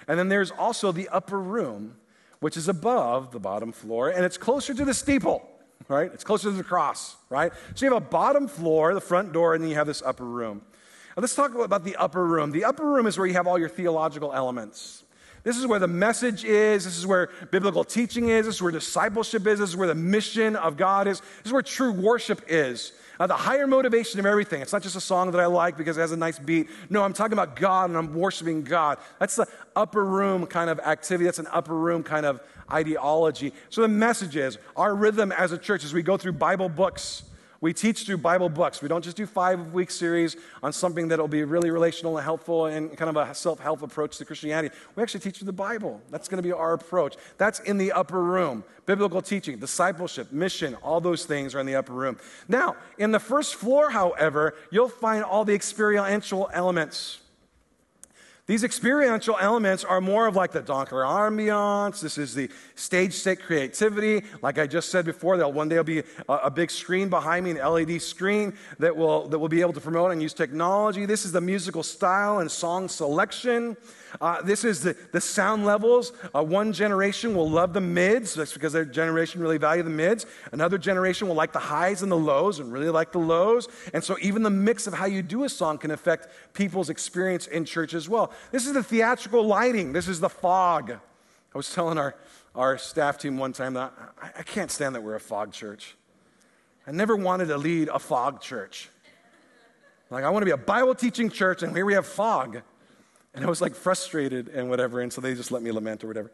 and then there's also the upper room, which is above the bottom floor, and it's closer to the steeple. Right? It's closer to the cross, right? So you have a bottom floor, the front door, and then you have this upper room. Let's talk about the upper room. The upper room is where you have all your theological elements. This is where the message is. This is where biblical teaching is. This is where discipleship is. This is where the mission of God is. This is where true worship is. Uh, the higher motivation of everything. It's not just a song that I like because it has a nice beat. No, I'm talking about God and I'm worshiping God. That's the upper room kind of activity. That's an upper room kind of ideology. So the message is our rhythm as a church as we go through Bible books we teach through Bible books. We don't just do five week series on something that will be really relational and helpful and kind of a self help approach to Christianity. We actually teach through the Bible. That's going to be our approach. That's in the upper room. Biblical teaching, discipleship, mission, all those things are in the upper room. Now, in the first floor, however, you'll find all the experiential elements. These experiential elements are more of like the darker ambiance. This is the stage set creativity. Like I just said before, there'll one day will be a, a, big screen behind me, an LED screen that will, that will be able to promote and use technology. This is the musical style and song selection. Uh, this is the, the sound levels. Uh, one generation will love the mids. That's because their generation really value the mids. Another generation will like the highs and the lows and really like the lows. And so even the mix of how you do a song can affect people's experience in church as well. This is the theatrical lighting. This is the fog. I was telling our, our staff team one time that I, I can't stand that we're a fog church. I never wanted to lead a fog church. Like, I want to be a Bible teaching church, and here we have fog. And I was like frustrated and whatever, and so they just let me lament or whatever.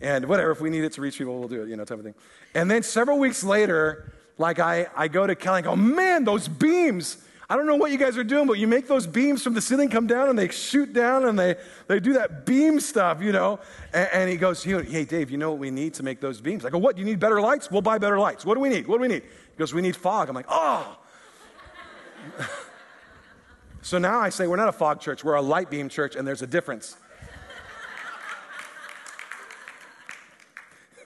And whatever, if we need it to reach people, we'll do it, you know, type of thing. And then several weeks later, like I, I go to Kelly and go, man, those beams. I don't know what you guys are doing, but you make those beams from the ceiling come down and they shoot down and they, they do that beam stuff, you know. And, and he goes, hey, Dave, you know what we need to make those beams? I go, what? You need better lights? We'll buy better lights. What do we need? What do we need? He goes, we need fog. I'm like, oh. So now I say, we're not a fog church, we're a light beam church, and there's a difference. *laughs*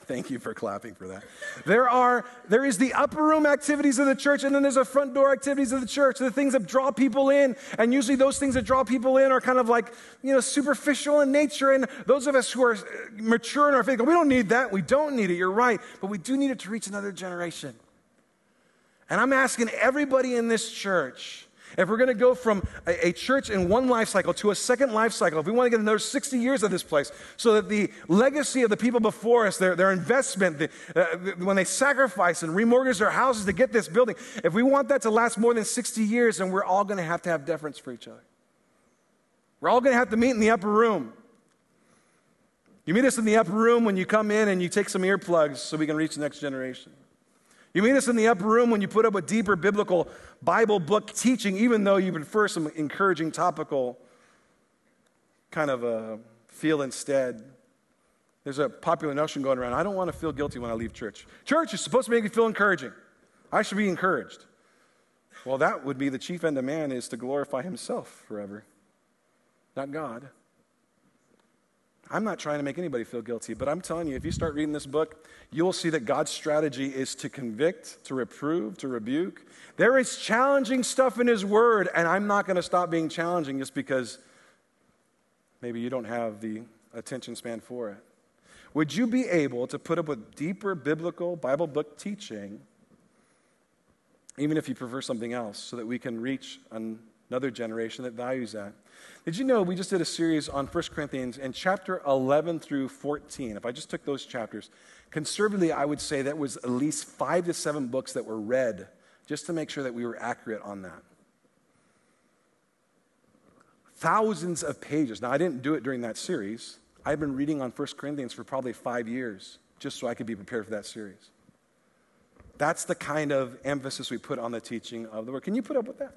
Thank you for clapping for that. There are there is the upper room activities of the church and then there's the front door activities of the church, the things that draw people in. And usually those things that draw people in are kind of like, you know, superficial in nature and those of us who are uh, mature in our faith, go, we don't need that. We don't need it. You're right, but we do need it to reach another generation. And I'm asking everybody in this church if we're going to go from a, a, church in one life cycle to a second life cycle, if we want to get another 60 years of this place, so that the legacy of the people before us, their, their investment, the, uh, when they sacrifice and remortgage their houses to get this building, if we want that to last more than 60 years, then we're all going to have to have deference for each other. We're all going to have to meet in the upper room. You meet us in the upper room when you come in and you take some earplugs so we can reach the next generation. You meet us in the upper room when you put up a deeper biblical Bible book teaching, even though you prefer some encouraging topical kind of a feel instead. There's a popular notion going around I don't want to feel guilty when I leave church. Church is supposed to make me feel encouraging. I should be encouraged. Well, that would be the chief end of man is to glorify himself forever, not God. I'm not trying to make anybody feel guilty, but I'm telling you, if you start reading this book, you'll see that God's strategy is to convict, to reprove, to rebuke. There is challenging stuff in His Word, and I'm not going to stop being challenging just because maybe you don't have the attention span for it. Would you be able to put up with deeper biblical Bible book teaching, even if you prefer something else, so that we can reach another generation that values that? Did you know we just did a series on 1 Corinthians in chapter 11 through 14? If I just took those chapters, conservatively, I would say that was at least five to seven books that were read just to make sure that we were accurate on that. Thousands of pages. Now, I didn't do it during that series. I've been reading on 1 Corinthians for probably five years just so I could be prepared for that series. That's the kind of emphasis we put on the teaching of the word. Can you put up with that?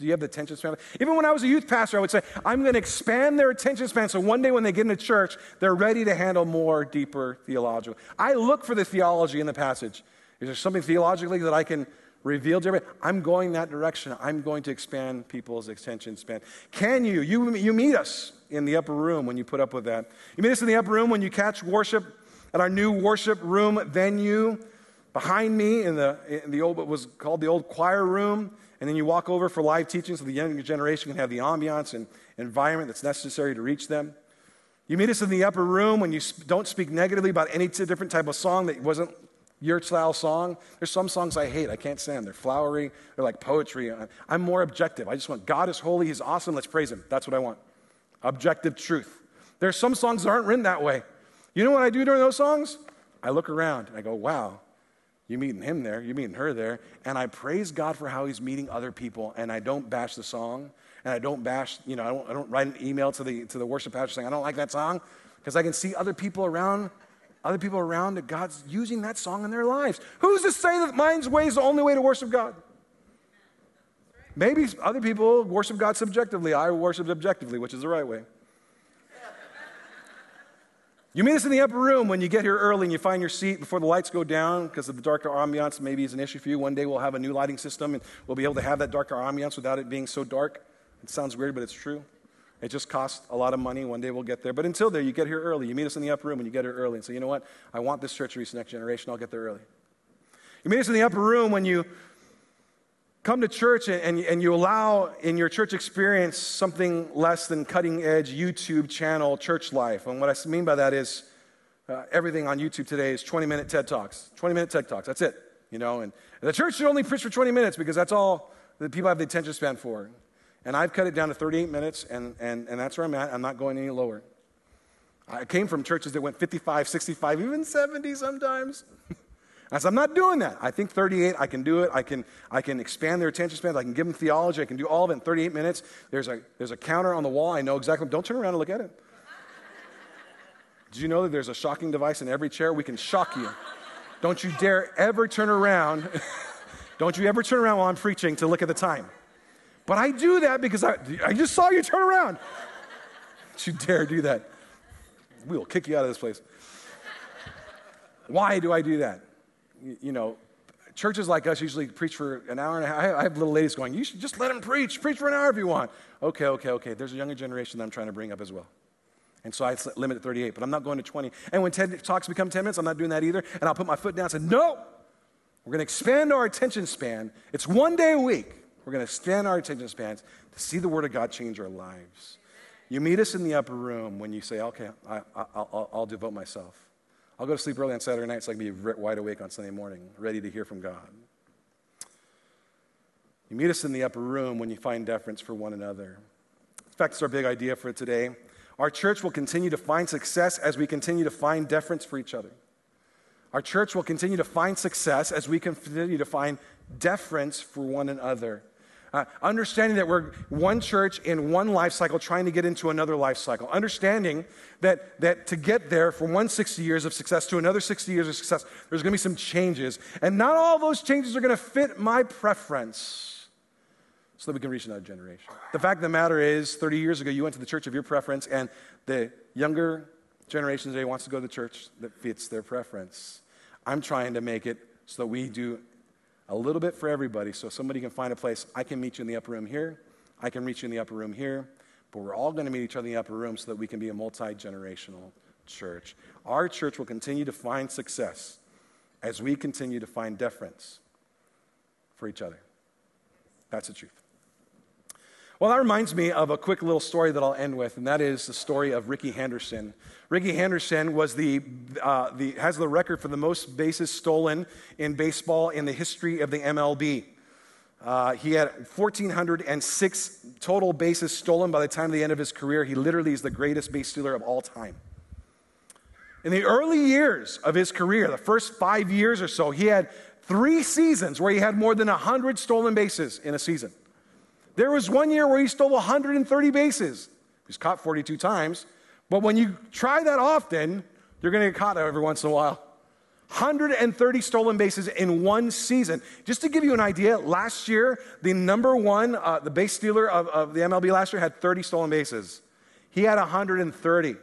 Do you have the attention span? Even when I was a youth pastor, I would say, I'm going to expand their attention span so one day when they get into church, they're ready to handle more deeper theological. I look for the theology in the passage. Is there something theologically that I can reveal to everybody? I'm going that direction. I'm going to expand people's attention span. Can you? You, you meet us in the upper room when you put up with that. You meet us in the upper room when you catch worship at our new worship room venue. Behind me in the, in the old, what was called the old choir room, and then you walk over for live teaching so the younger generation can have the ambiance and environment that's necessary to reach them. You meet us in the upper room when you don't speak negatively about any different type of song that wasn't your style song. There's some songs I hate. I can't stand. They're flowery. They're like poetry. I'm more objective. I just want God is holy. He's awesome. Let's praise Him. That's what I want. Objective truth. There's some songs that aren't written that way. You know what I do during those songs? I look around and I go, wow, you meeting him there, you're meeting her there. And I praise God for how he's meeting other people. And I don't bash the song. And I don't bash, you know, I don't, I don't write an email to the, to the worship pastor saying, I don't like that song. Because I can see other people around, other people around that God's using that song in their lives. Who's to say that mine's way is the only way to worship God? Maybe other people worship God subjectively. I worship objectively, which is the right way. You meet us in the upper room when you get here early and you find your seat before the lights go down because of the darker ambiance maybe is an issue for you. One day we'll have a new lighting system and we'll be able to have that darker ambiance without it being so dark. It sounds weird, but it's true. It just costs a lot of money. One day we'll get there. But until there, you get here early. You meet us in the upper room and you get here early and say, you know what? I want this church to reach the next generation. I'll get there early. You meet us in the upper room when you come to church and, and you allow in your church experience something less than cutting edge YouTube channel church life. And what I mean by that is uh, everything on YouTube today is 20 minute TED Talks. 20 minute TED Talks, that's it. You know, and the church should only preach for 20 minutes because that's all that people have the attention span for. And I've cut it down to 38 minutes, and, and, and that's where I'm at. I'm not going any lower. I came from churches that went 55, 65, even 70 sometimes. *laughs* I said, I'm not doing that. I think 38, I can do it. I can, I can expand their attention span. I can give them theology. I can do all of it in 38 minutes. There's a, there's a counter on the wall. I know exactly. Don't turn around and look at it. *laughs* Did you know that there's a shocking device in every chair? We can shock you. Don't you dare ever turn around. *laughs* Don't you ever turn around while I'm preaching to look at the time. But I do that because I, I just saw you turn around. *laughs* Don't you dare do that. We will kick you out of this place. Why do I do that? You, know, churches like us usually preach for an hour and a half. I have little ladies going, You should just let them preach. Preach for an hour if you want. Okay, okay, okay. There's a younger generation that I'm trying to bring up as well. And so I limit it 38, but I'm not going to 20. And when TED Talks become 10 minutes, I'm not doing that either. And I'll put my foot down and say, No, we're going to expand our attention span. It's one day a week. We're going to expand our attention spans to see the Word of God change our lives. You meet us in the upper room when you say, Okay, I, will devote myself. I'll go to sleep early on Saturday night so I can be wide awake on Sunday morning, ready to hear from God. You meet us in the upper room when you find deference for one another. In fact, it's our big idea for today. Our church will continue to find success as we continue to find deference for each other. Our church will continue to find success as we continue to find deference for one another. Uh, understanding that we're one church in one life cycle trying to get into another life cycle. Understanding that, that to get there from one 60 years of success to another 60 years of success, there's going to be some changes. And not all those changes are going to fit my preference so that we can reach another generation. The fact of the matter is, 30 years ago, you went to the church of your preference, and the younger generation today wants to go to the church that fits their preference. I'm trying to make it so that we do a little bit for everybody so somebody can find a place. I can meet you in the upper room here, I can reach you in the upper room here, but we're all going to meet each other in the upper room so that we can be a multi generational church. Our church will continue to find success as we continue to find deference for each other. That's the truth. Well, that reminds me of a quick little story that I'll end with, and that is the story of Rickey Henderson. Rickey Henderson was the, uh, the, has the record for the most bases stolen in baseball in the history of the MLB. Uh, he had 1,406 total bases stolen by the time of the end of his career. He literally is the greatest base stealer of all time. In the early years of his career, the first five years or so, he had three seasons where he had more than 100 stolen bases in a season. There was one year where he stole 130 bases. He was caught 42 times. But when you try that often, you're going to get caught every once in a while. 130 stolen bases in one season. Just to give you an idea, last year, the number one, uh, the base stealer of, of the MLB last year had 30 stolen bases. He had 130.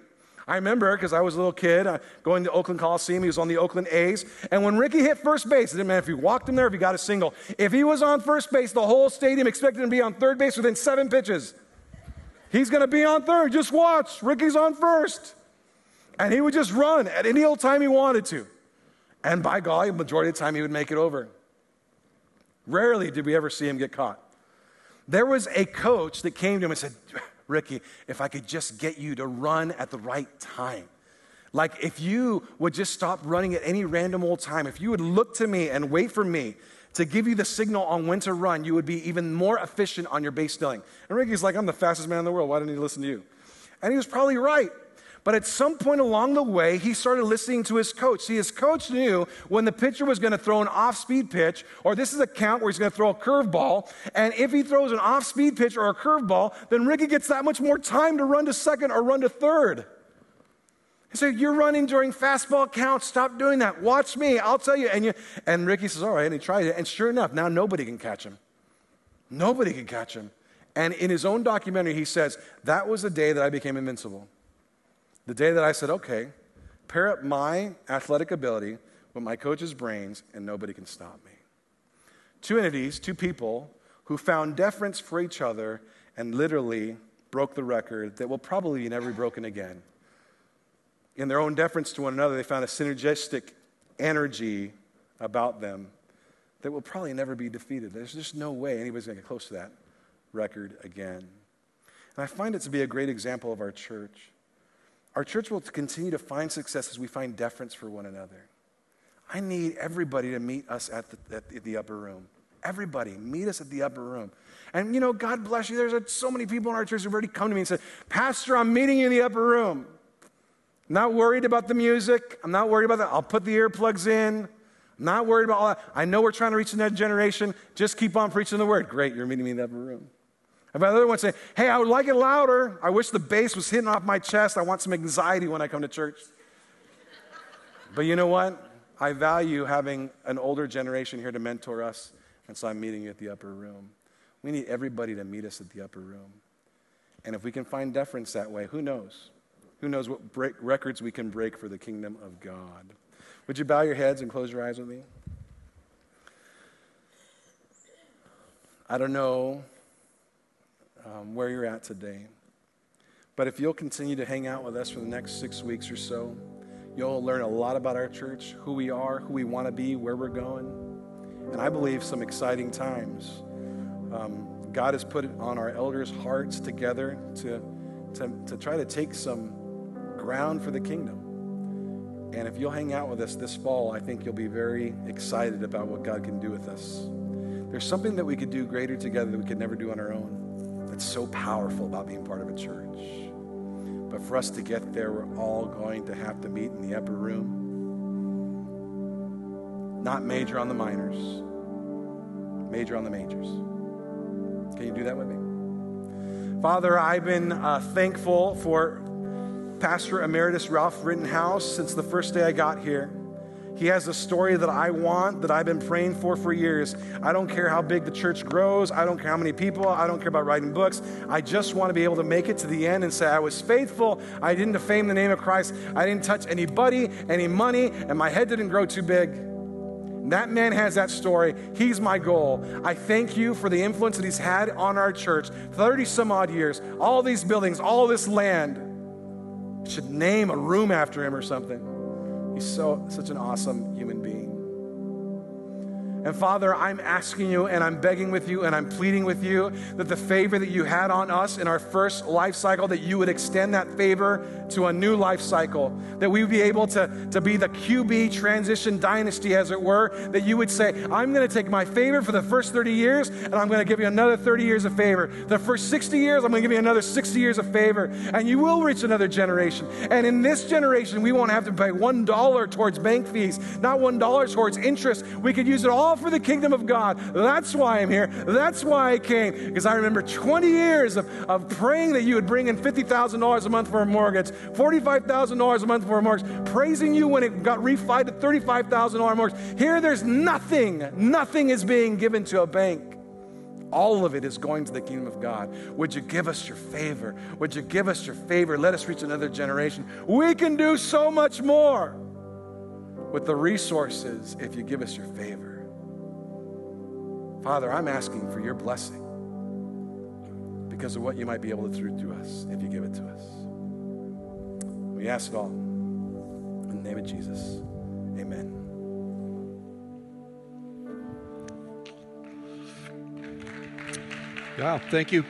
I remember because I was a little kid uh, going to Oakland Coliseum. He was on the Oakland A's. And when Rickey hit first base, it didn't matter if he walked him there, if he got a single. If he was on first base, the whole stadium expected him to be on third base within seven pitches. He's going to be on third. Just watch. Rickey's on first. And he would just run at any old time he wanted to. And by golly, majority of the time he would make it over. Rarely did we ever see him get caught. There was a coach that came to him and said, Rickey, if I could just get you to run at the right time. Like if you would just stop running at any random old time, if you would look to me and wait for me to give you the signal on when to run, you would be even more efficient on your base stealing. And Rickey's like, I'm the fastest man in the world. Why didn't he listen to you? And he was probably right. But at some point along the way, he started listening to his coach. See, his coach knew when the pitcher was going to throw an off speed pitch, or this is a count where he's going to throw a curveball. And if he throws an off speed pitch or a curveball, then Rickey gets that much more time to run to second or run to third. He said, You're running during fastball counts. Stop doing that. Watch me. I'll tell you. And, you, and Rickey says, All right. And he tried it. And sure enough, now nobody can catch him. Nobody can catch him. And in his own documentary, he says, That was the day that I became invincible. The day that I said, okay, pair up my athletic ability with my coach's brains, and nobody can stop me. Two entities, two people who found deference for each other and literally broke the record that will probably never be broken again. In their own deference to one another, they found a synergistic energy about them that will probably never be defeated. There's just no way anybody's going to get close to that record again. And I find it to be a great example of our church. Our church will continue to find success as we find deference for one another. I need everybody to meet us at the, at the upper room. Everybody, meet us at the upper room. And you know, God bless you. There's so many people in our church who've already come to me and said, Pastor, I'm meeting you in the upper room. I'm not worried about the music. I'm not worried about that. I'll put the earplugs in. Not worried about all that. I know we're trying to reach the next generation. Just keep on preaching the word. Great, you're meeting me in the upper room. I've had other ones say, Hey, I would like it louder. I wish the bass was hitting off my chest. I want some anxiety when I come to church. but you know what? I value having an older generation here to mentor us, and so I'm meeting you at the upper room. We need everybody to meet us at the upper room. And if we can find deference that way, who knows? Who knows what break, records we can break for the kingdom of God? Would you bow your heads and close your eyes with me? I don't know um, where you're at today, but if you'll continue to hang out with us for the next six weeks or so, you'll learn a lot about our church, who we are, who we want to be, where we're going, and I believe some exciting times. Um, God has put on our elders' hearts together to, to, to try to take some ground for the kingdom. And if you'll hang out with us this fall, I think you'll be very excited about what God can do with us. There's something that we could do greater together that we could never do on our own. That's so powerful about being part of a church. But for us to get there, we're all going to have to meet in the upper room. Not major on the minors, major on the majors. Can you do that with me? Father, I've been uh, thankful for Pastor Emeritus Ralph Rittenhouse since the first day I got here. He has a story that I want, that I've been praying for for years. I don't care how big the church grows. I don't care how many people. I don't care about writing books. I just want to be able to make it to the end and say, I was faithful. I didn't defame the name of Christ. I didn't touch anybody, any money, and my head didn't grow too big. That man has that story. He's my goal. I thank you for the influence that he's had on our church 30 some odd years. All these buildings, all this land. should name a room after him or something. He's so such an awesome human being. And Father, I'm asking you and I'm begging with you and I'm pleading with you that the favor that you had on us in our first life cycle, that you would extend that favor to a new life cycle, that we would be able to, to be the QB transition dynasty, as it were, that you would say, I'm going to take my favor for the first 30 years and I'm going to give you another 30 years of favor. The first 60 years, I'm going to give you another 60 years of favor. And you will reach another generation. And in this generation, we won't have to pay $1 towards bank fees, not $1 towards interest. We could use it all for the kingdom of God. That's why I'm here. That's why I came. Because I remember 20 years of, of praying that you would bring in $50,000 a month for a mortgage, $45,000 a month for a mortgage, praising you when it got refied to $35,000 mortgage. Here, there's nothing, nothing is being given to a bank. All of it is going to the kingdom of God. Would you give us your favor? Would you give us your favor? Let us reach another generation. We can do so much more with the resources if you give us your favor. Father, I'm asking for your blessing because of what you might be able to do through us if you give it to us. We ask it all in the name of Jesus. Amen. Yeah, thank you.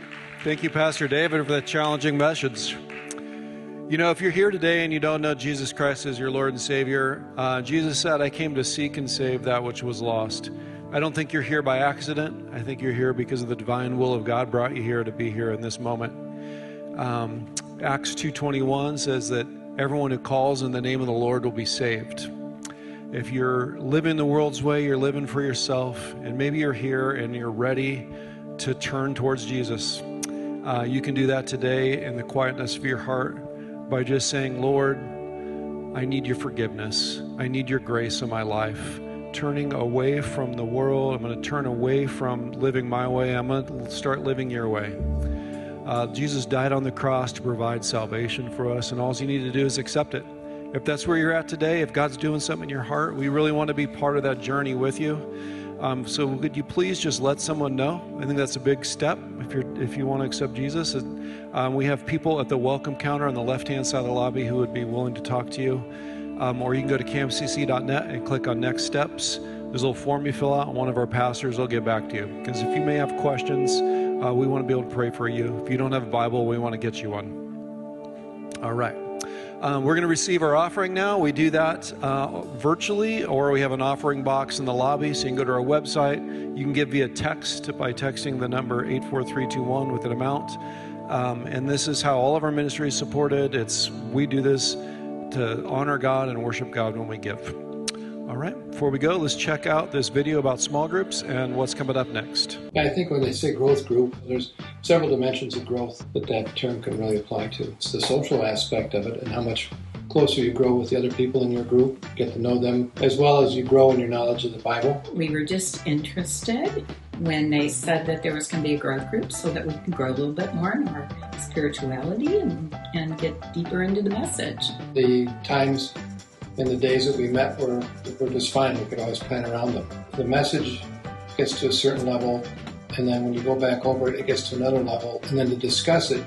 Thank you, Pastor David, for that challenging message. You know, if you're here today and you don't know Jesus Christ as your Lord and Savior, uh, Jesus said, I came to seek and save that which was lost. I don't think you're here by accident. I think you're here because of the divine will of God brought you here to be here in this moment. Um, Acts 2.21 says that everyone who calls in the name of the Lord will be saved. If you're living the world's way, you're living for yourself, and maybe you're here and you're ready to turn towards Jesus. Uh, you can do that today in the quietness of your heart by just saying, Lord, I need your forgiveness. I need your grace in my life. Turning away from the world, I'm going to turn away from living my way. I'm going to start living your way. Uh, Jesus died on the cross to provide salvation for us, and all you need to do is accept it. If that's where you're at today, if God's doing something in your heart, we really want to be part of that journey with you. Um, so could you please just let someone know? I think that's a big step if you're if you want to accept Jesus. Um, we have people at the welcome counter on the left-hand side of the lobby who would be willing to talk to you. Um, or you can go to camcc.net and click on next steps. There's a little form you fill out, and one of our pastors will get back to you. Because if you may have questions, uh, we want to be able to pray for you. If you don't have a Bible, we want to get you one. All right. Um, we're going to receive our offering now. We do that uh, virtually, or we have an offering box in the lobby. So you can go to our website. You can give via text by texting the number 84321 with an amount. Um, and this is how all of our ministry is supported. It's we do this to honor God and worship God when we give. All right, before we go, let's check out this video about small groups and what's coming up next. I think when they say growth group, there's several dimensions of growth that that term can really apply to. It's the social aspect of it and how much closer you grow with the other people in your group, get to know them, as well as you grow in your knowledge of the Bible. We were just interested when they said that there was going to be a growth group so that we can grow a little bit more in our spirituality and, and get deeper into the message. The times and the days that we met were, were just fine. We could always plan around them. The message gets to a certain level, and then when you go back over it, it gets to another level, and then to discuss it,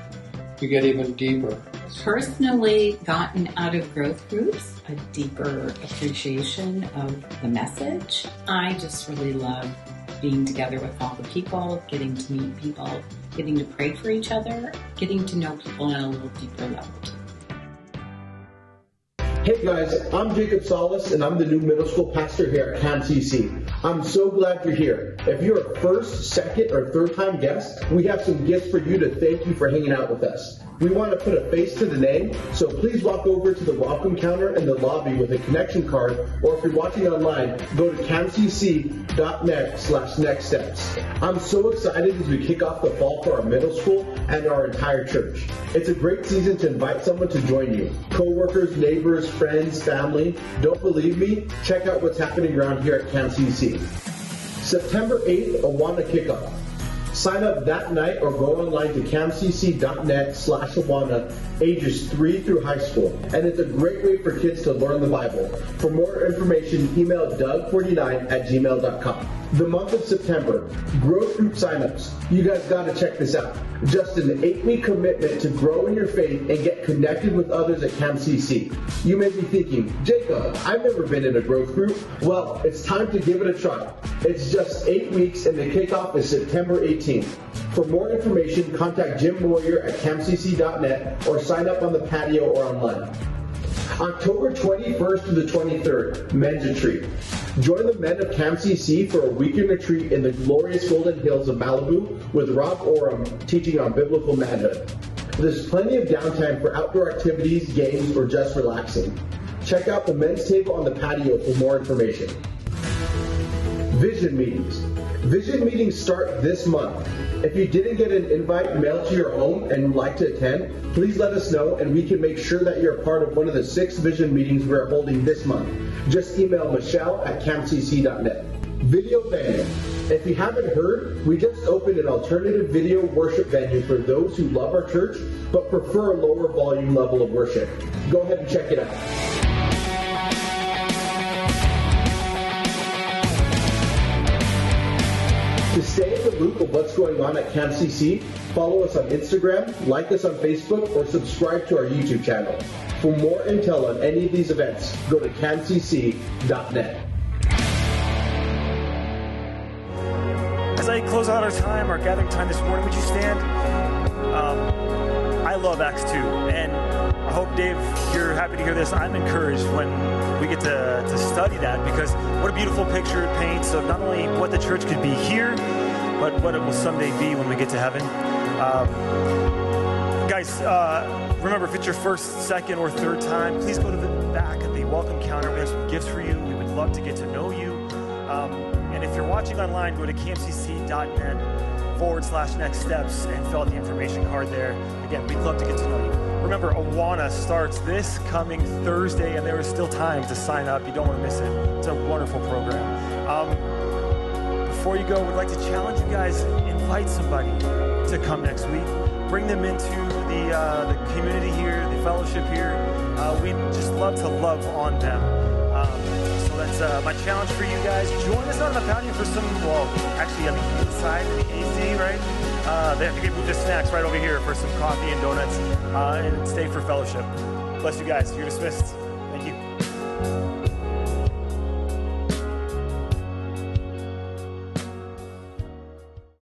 you get even deeper. Personally, gotten out of growth groups a deeper appreciation of the message. I just really love being together with all the people, getting to meet people, getting to pray for each other, getting to know people on a little deeper level. Hey guys, I'm Jacob Solis and I'm the new middle school pastor here at CAMCC. I'm so glad you're here. If you're a first, second, or third time guest, we have some gifts for you to thank you for hanging out with us. We want to put a face to the name, so please walk over to the welcome counter in the lobby with a connection card, or if you're watching online, go to camcc.net slash next steps. I'm so excited as we kick off the fall for our middle school and our entire church. It's a great season to invite someone to join you. Co-workers, neighbors, friends, family. Don't believe me? Check out what's happening around here at CamCC. September 8th, Awana Kickoff. Sign up that night or go online to camcc.net slash Awana, ages 3 through high school. And it's a great way for kids to learn the Bible. For more information, email doug49 at gmail.com. The month of September, growth group signups. You guys gotta check this out. Just an eight week commitment to grow in your faith and get connected with others at CamCC. You may be thinking, Jacob, I've never been in a growth group. Well, it's time to give it a try. It's just eight weeks and the kickoff is September 18th. For more information, contact Jim Moyer at camcc.net or sign up on the patio or online. October 21st to the 23rd, Men's Retreat. Join the men of CamCC for a weekend retreat in the glorious Golden Hills of Malibu with Rob Oram teaching on biblical manhood. There's plenty of downtime for outdoor activities, games, or just relaxing. Check out the men's table on the patio for more information. Vision meetings. Vision meetings start this month. If you didn't get an invite mailed to your home and would like to attend, please let us know and we can make sure that you're a part of one of the six vision meetings we're holding this month. Just email Michelle at camcc.net. Video venue. If you haven't heard, we just opened an alternative video worship venue for those who love our church but prefer a lower volume level of worship. Go ahead and check it out. To stay in the loop of what's going on at CamCC, follow us on Instagram, like us on Facebook, or subscribe to our YouTube channel. For more intel on any of these events, go to camcc.net. As I close out our time, our gathering time this morning, would you stand? Um, I love Acts 2, and I hope, Dave, you're happy to hear this. I'm encouraged when we get to, to study that because what a beautiful picture it paints of not only what the church could be here, but what it will someday be when we get to heaven. Um, guys, uh, remember if it's your first, second, or third time, please go to the back at the welcome counter. We have some gifts for you. We would love to get to know you. Um, and if you're watching online, go to camcc.net forward slash next steps and fill out the information card there. Again, we'd love to get to know you. Remember, Awana starts this coming Thursday, and there is still time to sign up. You don't want to miss it. It's a wonderful program. Um, before you go, we'd like to challenge you guys, invite somebody to come next week. Bring them into the, uh, the community here, the fellowship here. Uh, we'd just love to love on them. Um, so that's uh, my challenge for you guys. Join us out on the patio for some, well, actually on the inside in the AC, right? Uh, they have to move the snacks right over here for some coffee and donuts uh, and stay for fellowship. Bless you guys. You're dismissed.